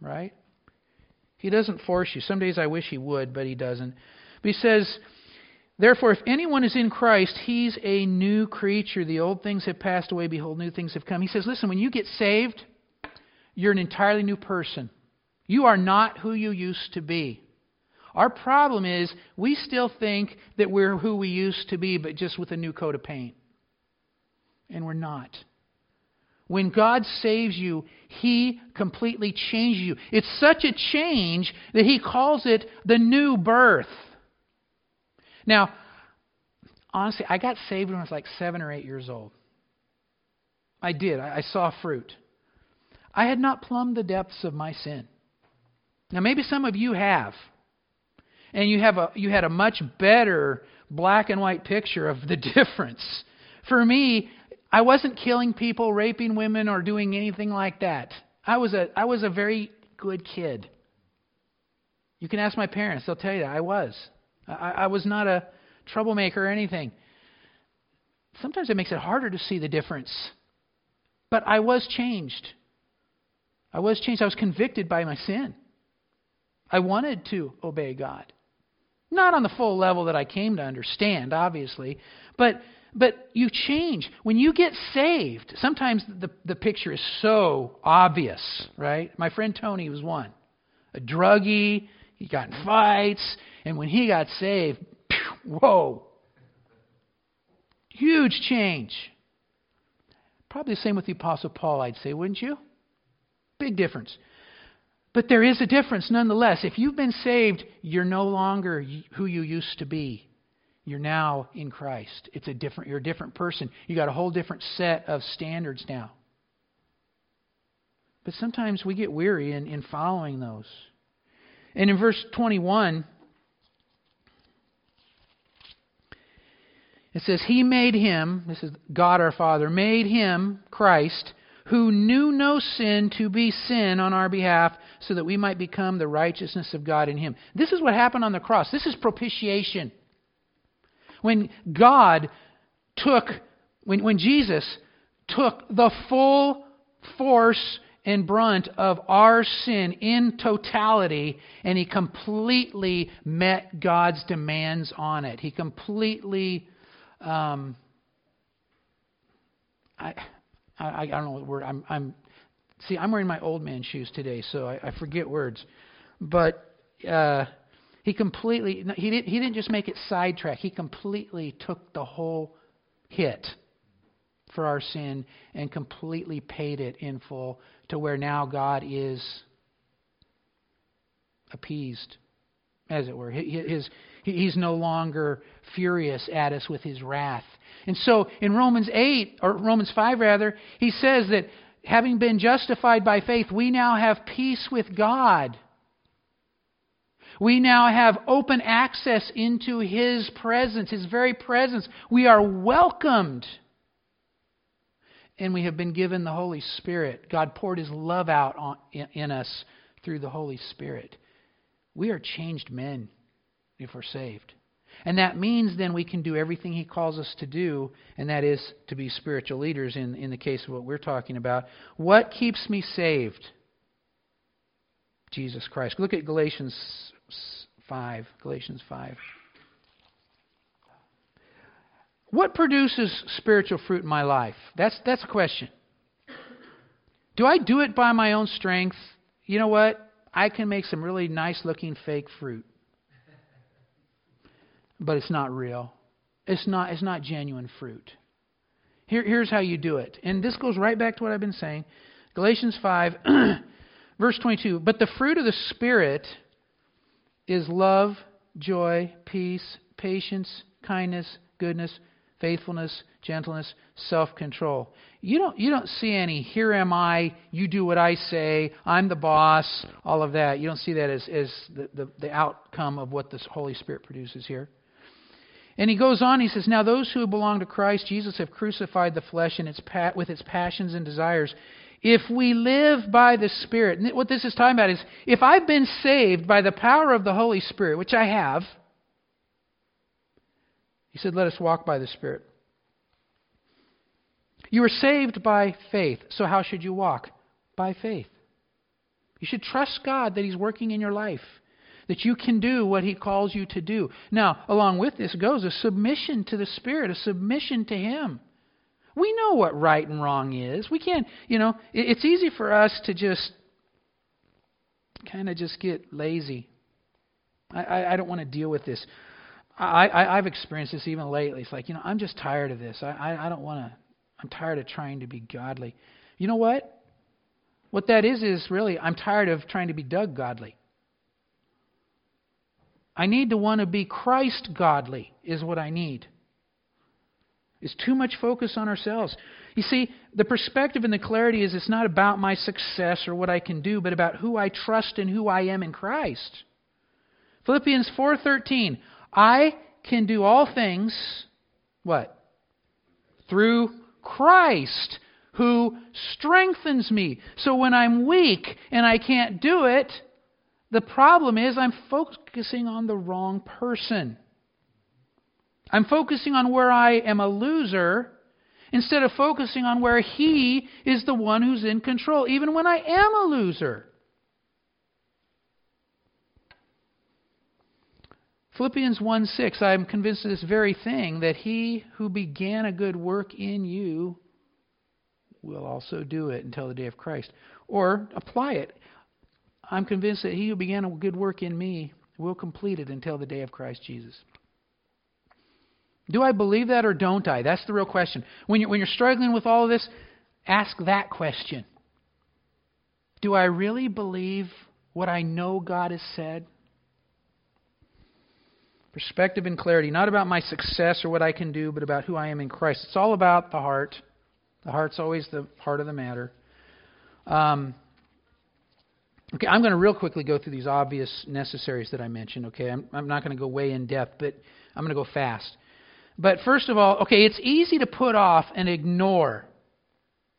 A: right? He doesn't force you. Some days I wish he would, but he doesn't. But he says, Therefore, if anyone is in Christ, he's a new creature. The old things have passed away. Behold, new things have come. He says, Listen, when you get saved, you're an entirely new person. You are not who you used to be. Our problem is we still think that we're who we used to be, but just with a new coat of paint. And we're not. When God saves you, He completely changes you. It's such a change that He calls it the new birth. Now, honestly, I got saved when I was like seven or eight years old. I did. I saw fruit. I had not plumbed the depths of my sin. Now, maybe some of you have. And you, have a, you had a much better black and white picture of the difference. For me, I wasn't killing people, raping women, or doing anything like that. I was a, I was a very good kid. You can ask my parents, they'll tell you that I was. I, I was not a troublemaker or anything. Sometimes it makes it harder to see the difference. But I was changed. I was changed. I was convicted by my sin. I wanted to obey God. Not on the full level that I came to understand, obviously, but but you change. When you get saved, sometimes the, the picture is so obvious, right? My friend Tony was one. A druggie, he got in fights, and when he got saved, whoa. Huge change. Probably the same with the Apostle Paul, I'd say, wouldn't you? Big difference. But there is a difference nonetheless. If you've been saved, you're no longer who you used to be. You're now in Christ. It's a different you're a different person. You got a whole different set of standards now. But sometimes we get weary in, in following those. And in verse 21, it says, He made him, this is God our Father, made him, Christ, who knew no sin to be sin on our behalf, so that we might become the righteousness of God in him. This is what happened on the cross. This is propitiation. When God took, when, when Jesus took the full force and brunt of our sin in totality, and he completely met God's demands on it. He completely, um, I, I, I don't know what word. I'm, I'm, see, I'm wearing my old man shoes today, so I, I forget words. But uh, he completely, he didn't, he didn't just make it sidetrack, he completely took the whole hit for our sin and completely paid it in full to where now God is appeased, as it were. His, he's no longer furious at us with his wrath. And so in Romans 8, or Romans 5 rather, he says that having been justified by faith, we now have peace with God we now have open access into His presence, His very presence. We are welcomed. And we have been given the Holy Spirit. God poured His love out on, in, in us through the Holy Spirit. We are changed men if we're saved. And that means then we can do everything He calls us to do, and that is to be spiritual leaders in, in the case of what we're talking about. What keeps me saved? Jesus Christ. Look at Galatians 5, Galatians 5. What produces spiritual fruit in my life? That's, that's a question. Do I do it by my own strength? You know what? I can make some really nice looking fake fruit. But it's not real. It's not, it's not genuine fruit. Here, here's how you do it. And this goes right back to what I've been saying. Galatians 5, verse 22. But the fruit of the Spirit is love, joy, peace, patience, kindness, goodness, faithfulness, gentleness, self-control. You don't you don't see any here am I, you do what I say, I'm the boss, all of that. You don't see that as as the, the, the outcome of what the Holy Spirit produces here. And he goes on, he says, Now those who belong to Christ Jesus have crucified the flesh its pa- with its passions and desires. If we live by the Spirit, and what this is talking about is if I've been saved by the power of the Holy Spirit, which I have, he said, Let us walk by the Spirit. You were saved by faith. So how should you walk? By faith. You should trust God that He's working in your life, that you can do what He calls you to do. Now, along with this goes a submission to the Spirit, a submission to Him. We know what right and wrong is. We can't, you know, it's easy for us to just kind of just get lazy. I, I, I don't want to deal with this. I, I, I've experienced this even lately. It's like, you know, I'm just tired of this. I, I, I don't want to, I'm tired of trying to be godly. You know what? What that is, is really, I'm tired of trying to be Doug godly. I need to want to be Christ godly, is what I need. It's too much focus on ourselves. You see, the perspective and the clarity is it's not about my success or what I can do, but about who I trust and who I am in Christ. Philippians 4:13 I can do all things, what? Through Christ who strengthens me. So when I'm weak and I can't do it, the problem is I'm focusing on the wrong person. I'm focusing on where I am a loser instead of focusing on where He is the one who's in control, even when I am a loser. Philippians 1 6, I am convinced of this very thing, that he who began a good work in you will also do it until the day of Christ. Or apply it. I'm convinced that he who began a good work in me will complete it until the day of Christ Jesus. Do I believe that or don't I? That's the real question. When you're, when you're struggling with all of this, ask that question. Do I really believe what I know God has said? Perspective and clarity, not about my success or what I can do, but about who I am in Christ. It's all about the heart. The heart's always the heart of the matter. Um, okay, I'm going to real quickly go through these obvious necessaries that I mentioned. Okay, I'm, I'm not going to go way in depth, but I'm going to go fast. But first of all, okay, it's easy to put off and ignore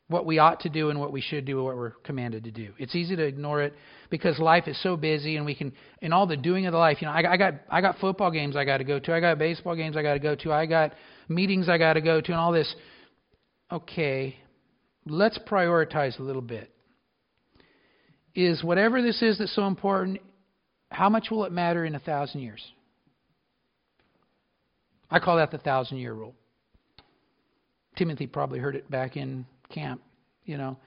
A: what we ought to do and what we should do and what we're commanded to do. It's easy to ignore it because life is so busy and we can in all the doing of the life. You know, I, I got I got football games I got to go to. I got baseball games I got to go to. I got meetings I got to go to and all this. Okay, let's prioritize a little bit. Is whatever this is that's so important, how much will it matter in a thousand years? I call that the thousand year rule. Timothy probably heard it back in camp, you know.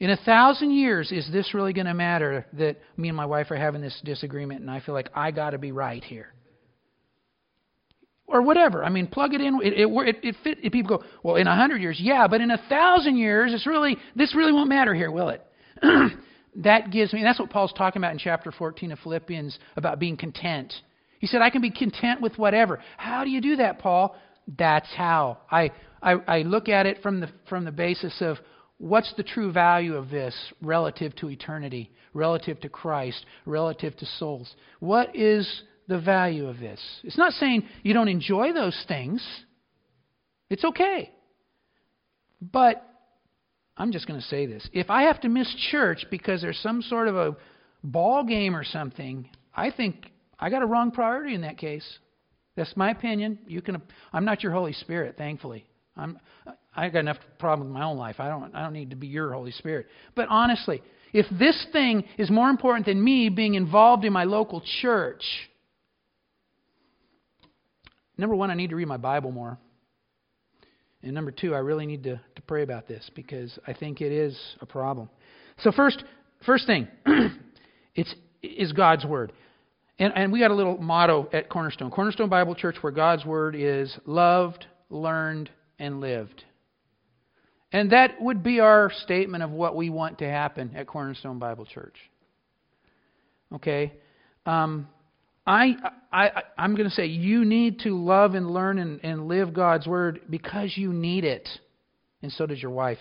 A: In a thousand years, is this really going to matter that me and my wife are having this disagreement and I feel like I got to be right here? Or whatever. I mean, plug it in. It, it, it, it fit, it, people go, well, in a hundred years, yeah, but in a thousand years, it's really this really won't matter here, will it? that gives me. That's what Paul's talking about in chapter 14 of Philippians about being content. He said, I can be content with whatever. How do you do that, Paul? That's how. I I, I look at it from the, from the basis of what's the true value of this relative to eternity, relative to Christ, relative to souls. What is the value of this? It's not saying you don't enjoy those things, it's okay. But I'm just going to say this. If I have to miss church because there's some sort of a ball game or something, I think I got a wrong priority in that case. That's my opinion. You can I'm not your Holy Spirit, thankfully. I'm, I got enough problems in my own life. I don't, I don't need to be your Holy Spirit. But honestly, if this thing is more important than me being involved in my local church, number one, I need to read my Bible more. And number two, I really need to, to pray about this because I think it is a problem. So first, first thing, it's is God's word. And, and we got a little motto at Cornerstone. Cornerstone Bible Church where God's word is loved, learned, and lived. And that would be our statement of what we want to happen at Cornerstone Bible Church. Okay? Um, I, I, I'm going to say you need to love and learn and, and live God's Word because you need it. And so does your wife.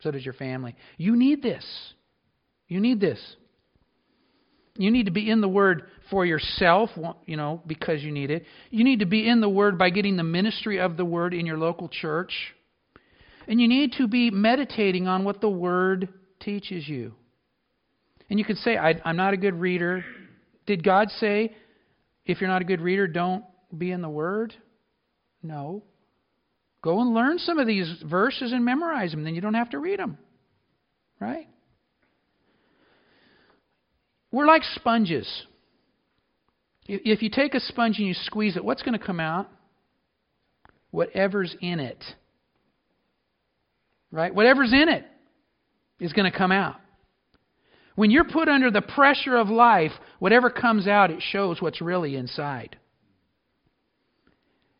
A: So does your family. You need this. You need this. You need to be in the Word for yourself, you know, because you need it. You need to be in the Word by getting the ministry of the Word in your local church. And you need to be meditating on what the Word teaches you. And you could say, I, am not a good reader. Did God say, if you're not a good reader, don't be in the Word? No. Go and learn some of these verses and memorize them. Then you don't have to read them. Right? We're like sponges. If you take a sponge and you squeeze it, what's going to come out? Whatever's in it. Right? Whatever's in it is going to come out. When you're put under the pressure of life, whatever comes out, it shows what's really inside.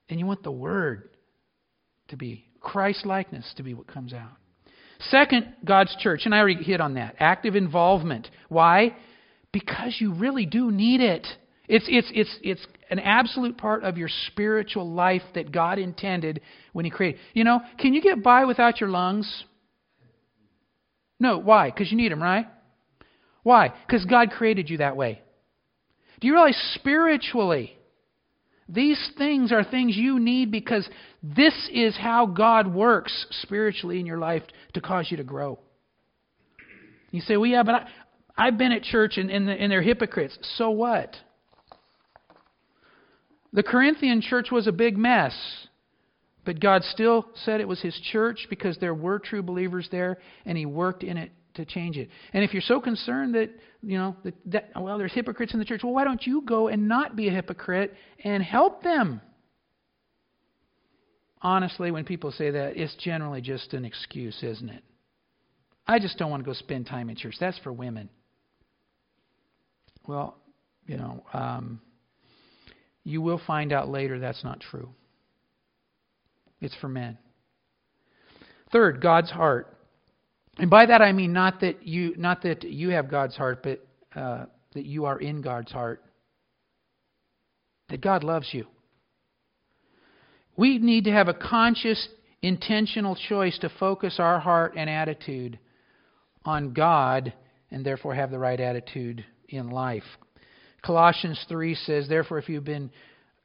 A: And you want the Word to be Christ likeness to be what comes out. Second, God's church, and I already hit on that active involvement. Why? Because you really do need it. It's, it's, it's, it's an absolute part of your spiritual life that God intended when He created. You know, can you get by without your lungs? No. Why? Because you need them, right? Why? Because God created you that way. Do you realize spiritually, these things are things you need because this is how God works spiritually in your life to cause you to grow. You say, well, yeah, but I, have been at church and, and, and they're hypocrites. So what? The Corinthian church was a big mess. But God still said it was His church because there were true believers there, and He worked in it to change it. And if you're so concerned that, you know, that, that, well, there's hypocrites in the church, well, why don't you go and not be a hypocrite and help them? Honestly, when people say that, it's generally just an excuse, isn't it? I just don't want to go spend time in church. That's for women. Well, you know, um, you will find out later that's not true. It's for men. Third, God's heart. And by that I mean not that you not that you have God's heart, but uh, that you are in God's heart. That God loves you. We need to have a conscious, intentional choice to focus our heart and attitude on God and therefore have the right attitude in life. Colossians 3 says, Therefore, if you've been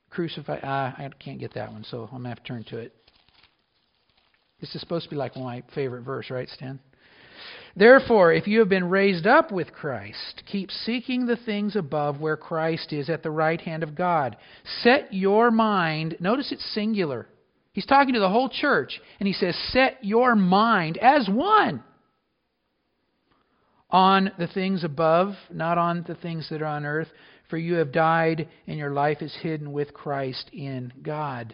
A: crucified, uh, I can't get that one, so I'm going to have to turn to it. This is supposed to be like my favorite verse, right, Stan? Therefore, if you have been raised up with Christ, keep seeking the things above where Christ is at the right hand of God. Set your mind, notice it's singular. He's talking to the whole church, and he says, Set your mind as one on the things above, not on the things that are on earth, for you have died, and your life is hidden with Christ in God.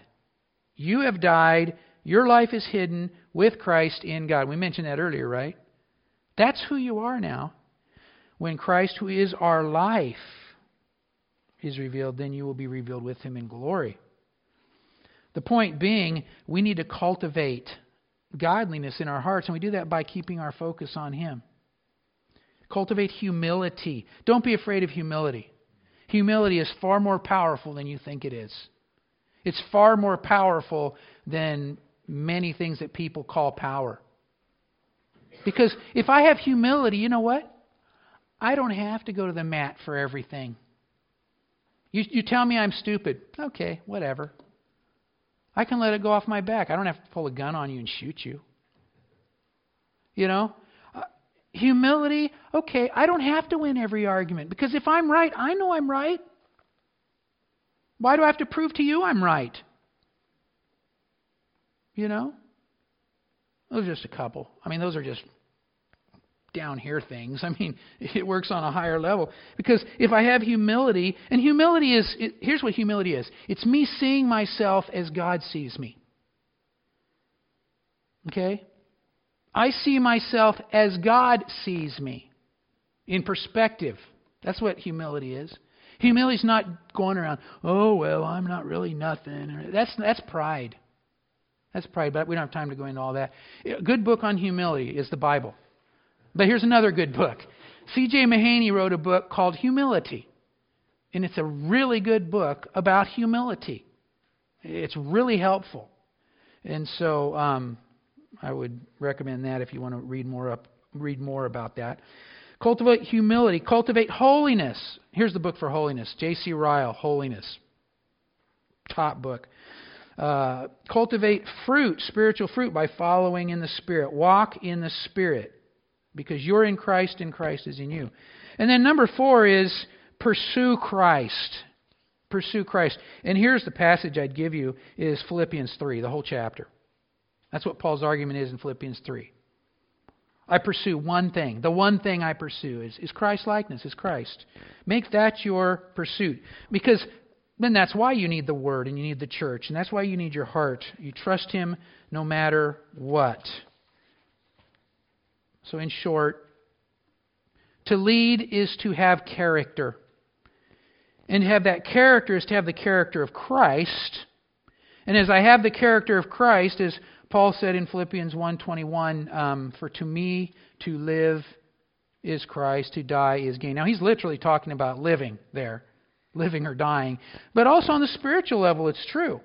A: You have died, your life is hidden with Christ in God. We mentioned that earlier, right? That's who you are now. When Christ, who is our life, is revealed, then you will be revealed with him in glory. The point being, we need to cultivate godliness in our hearts, and we do that by keeping our focus on him. Cultivate humility. Don't be afraid of humility. Humility is far more powerful than you think it is. It's far more powerful than many things that people call power. Because if I have humility, you know what? I don't have to go to the mat for everything. You, you tell me I'm stupid. Okay, whatever. I can let it go off my back. I don't have to pull a gun on you and shoot you. You know? Uh, humility, okay, I don't have to win every argument because if I'm right, I know I'm right. Why do I have to prove to you I'm right? You know? Those are just a couple. I mean, those are just down here things. I mean, it works on a higher level. Because if I have humility, and humility is, it, here's what humility is it's me seeing myself as God sees me. Okay? I see myself as God sees me in perspective. That's what humility is. Humility is not going around, oh, well, I'm not really nothing. That's, that's pride. That's pride, but we don't have time to go into all that. A good book on humility is the Bible. But here's another good book. C.J. Mahaney wrote a book called Humility. And it's a really good book about humility. It's really helpful. And so um, I would recommend that if you want to read more up read more about that. Cultivate humility, cultivate holiness. Here's the book for holiness. J.C. Ryle, Holiness. Top book. Uh, cultivate fruit, spiritual fruit, by following in the Spirit. Walk in the Spirit because you're in Christ and Christ is in you. And then number four is pursue Christ. Pursue Christ. And here's the passage I'd give you is Philippians 3, the whole chapter. That's what Paul's argument is in Philippians 3. I pursue one thing. The one thing I pursue is, is Christ likeness, is Christ. Make that your pursuit. Because then that's why you need the Word and you need the church. And that's why you need your heart. You trust Him no matter what. So, in short, to lead is to have character. And to have that character is to have the character of Christ. And as I have the character of Christ, as Paul said in Philippians 1:21, um, "For to me to live is Christ, to die is gain." Now he's literally talking about living there, living or dying, but also on the spiritual level, it's true.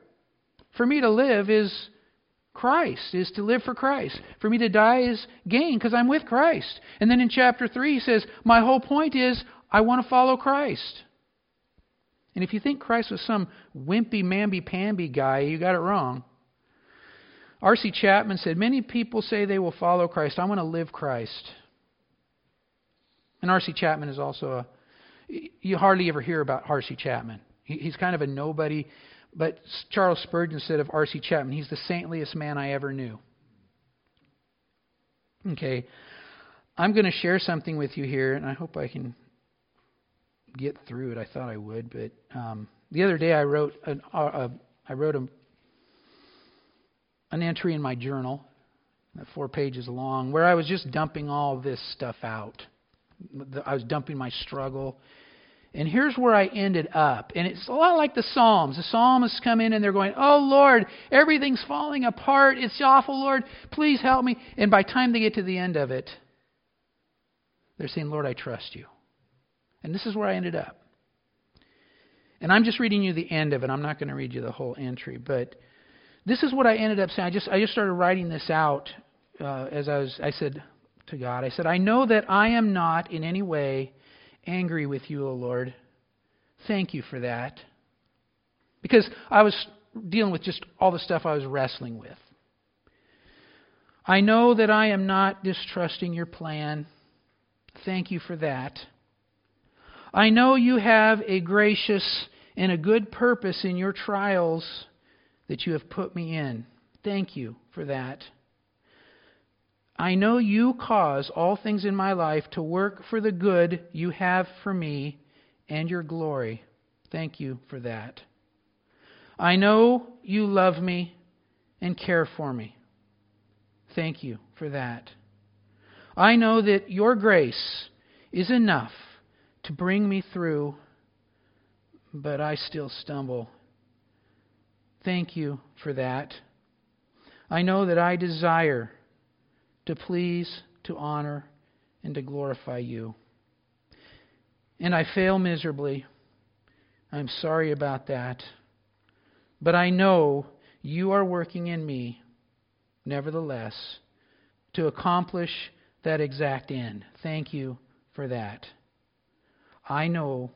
A: For me to live is Christ, is to live for Christ. For me to die is gain because I'm with Christ. And then in chapter 3, he says, My whole point is I want to follow Christ. And if you think Christ was some wimpy, mamby pamby guy, you got it wrong. R.C. Chapman said, Many people say they will follow Christ. I want to live Christ. And R.C. Chapman is also a. You hardly ever hear about R.C. Chapman. He's kind of a nobody. But Charles Spurgeon said of R.C. Chapman, he's the saintliest man I ever knew. Okay. I'm going to share something with you here, and I hope I can get through it. I thought I would, but um, the other day I wrote an, uh, uh, I wrote a an entry in my journal, four pages long, where I was just dumping all this stuff out. I was dumping my struggle. And here's where I ended up. And it's a lot like the Psalms. The psalmists come in and they're going, Oh Lord, everything's falling apart. It's awful, Lord. Please help me. And by the time they get to the end of it, they're saying, Lord, I trust you. And this is where I ended up. And I'm just reading you the end of it. I'm not going to read you the whole entry. But this is what I ended up saying. I just I just started writing this out uh, as I was. I said to God, I said, I know that I am not in any way angry with you, O Lord. Thank you for that, because I was dealing with just all the stuff I was wrestling with. I know that I am not distrusting your plan. Thank you for that. I know you have a gracious and a good purpose in your trials that you have put me in. Thank you for that. I know you cause all things in my life to work for the good you have for me and your glory. Thank you for that. I know you love me and care for me. Thank you for that. I know that your grace is enough to bring me through, but I still stumble Thank you for that. I know that I desire to please, to honor, and to glorify you. And I fail miserably. I'm sorry about that. But I know you are working in me, nevertheless, to accomplish that exact end. Thank you for that. I know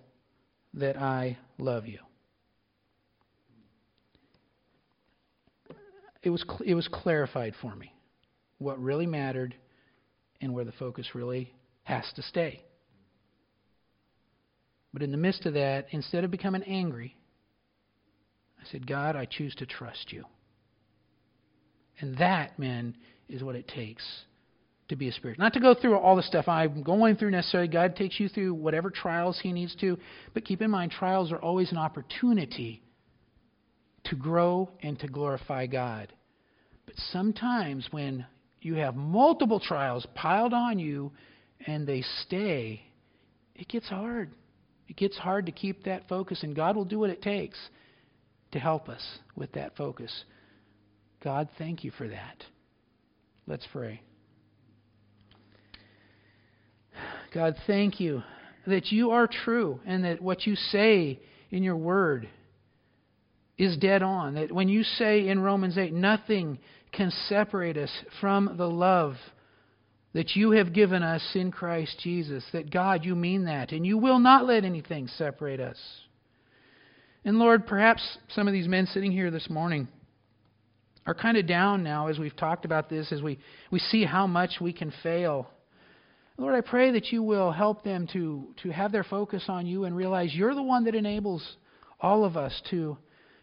A: that I love you. it was it was clarified for me what really mattered and where the focus really has to stay. But in the midst of that, instead of becoming angry, I said, God, I choose to trust you. And that, men, is what it takes to be a spirit. Not to go through all the stuff I'm going through necessarily. God takes you through whatever trials He needs to. But keep in mind, trials are always an opportunity to grow and to glorify God. But sometimes when you have multiple trials piled on you and they stay, it gets hard. It gets hard to keep that focus, and God will do what it takes to help us with that focus. God, thank you for that. Let's pray. God, thank you that you are true and that what you say in your word is dead on. That when you say in Romans 8, nothing can separate us from the love that you have given us in Christ Jesus, that God, you mean that, and you will not let anything separate us. And Lord, perhaps some of these men sitting here this morning are kind of down now as we've talked about this, as we, we see how much we can fail. Lord, I pray that you will help them to, to have their focus on you and realize you're the one that enables all of us to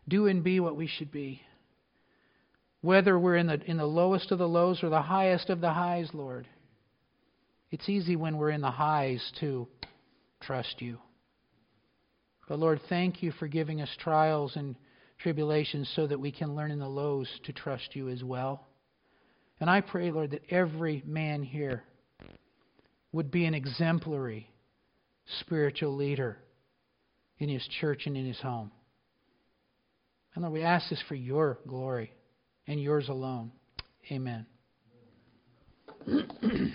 A: do and be what we should be. Whether we're in the, in the lowest of the lows or the highest of the highs, Lord. It's easy when we're in the highs to trust you. But Lord, thank you for giving us trials and tribulations so that we can learn in the lows to trust you as well. And I pray, Lord, that every man here would be an exemplary spiritual leader in his church and in his home. And Lord, we ask this for your glory and yours alone. Amen.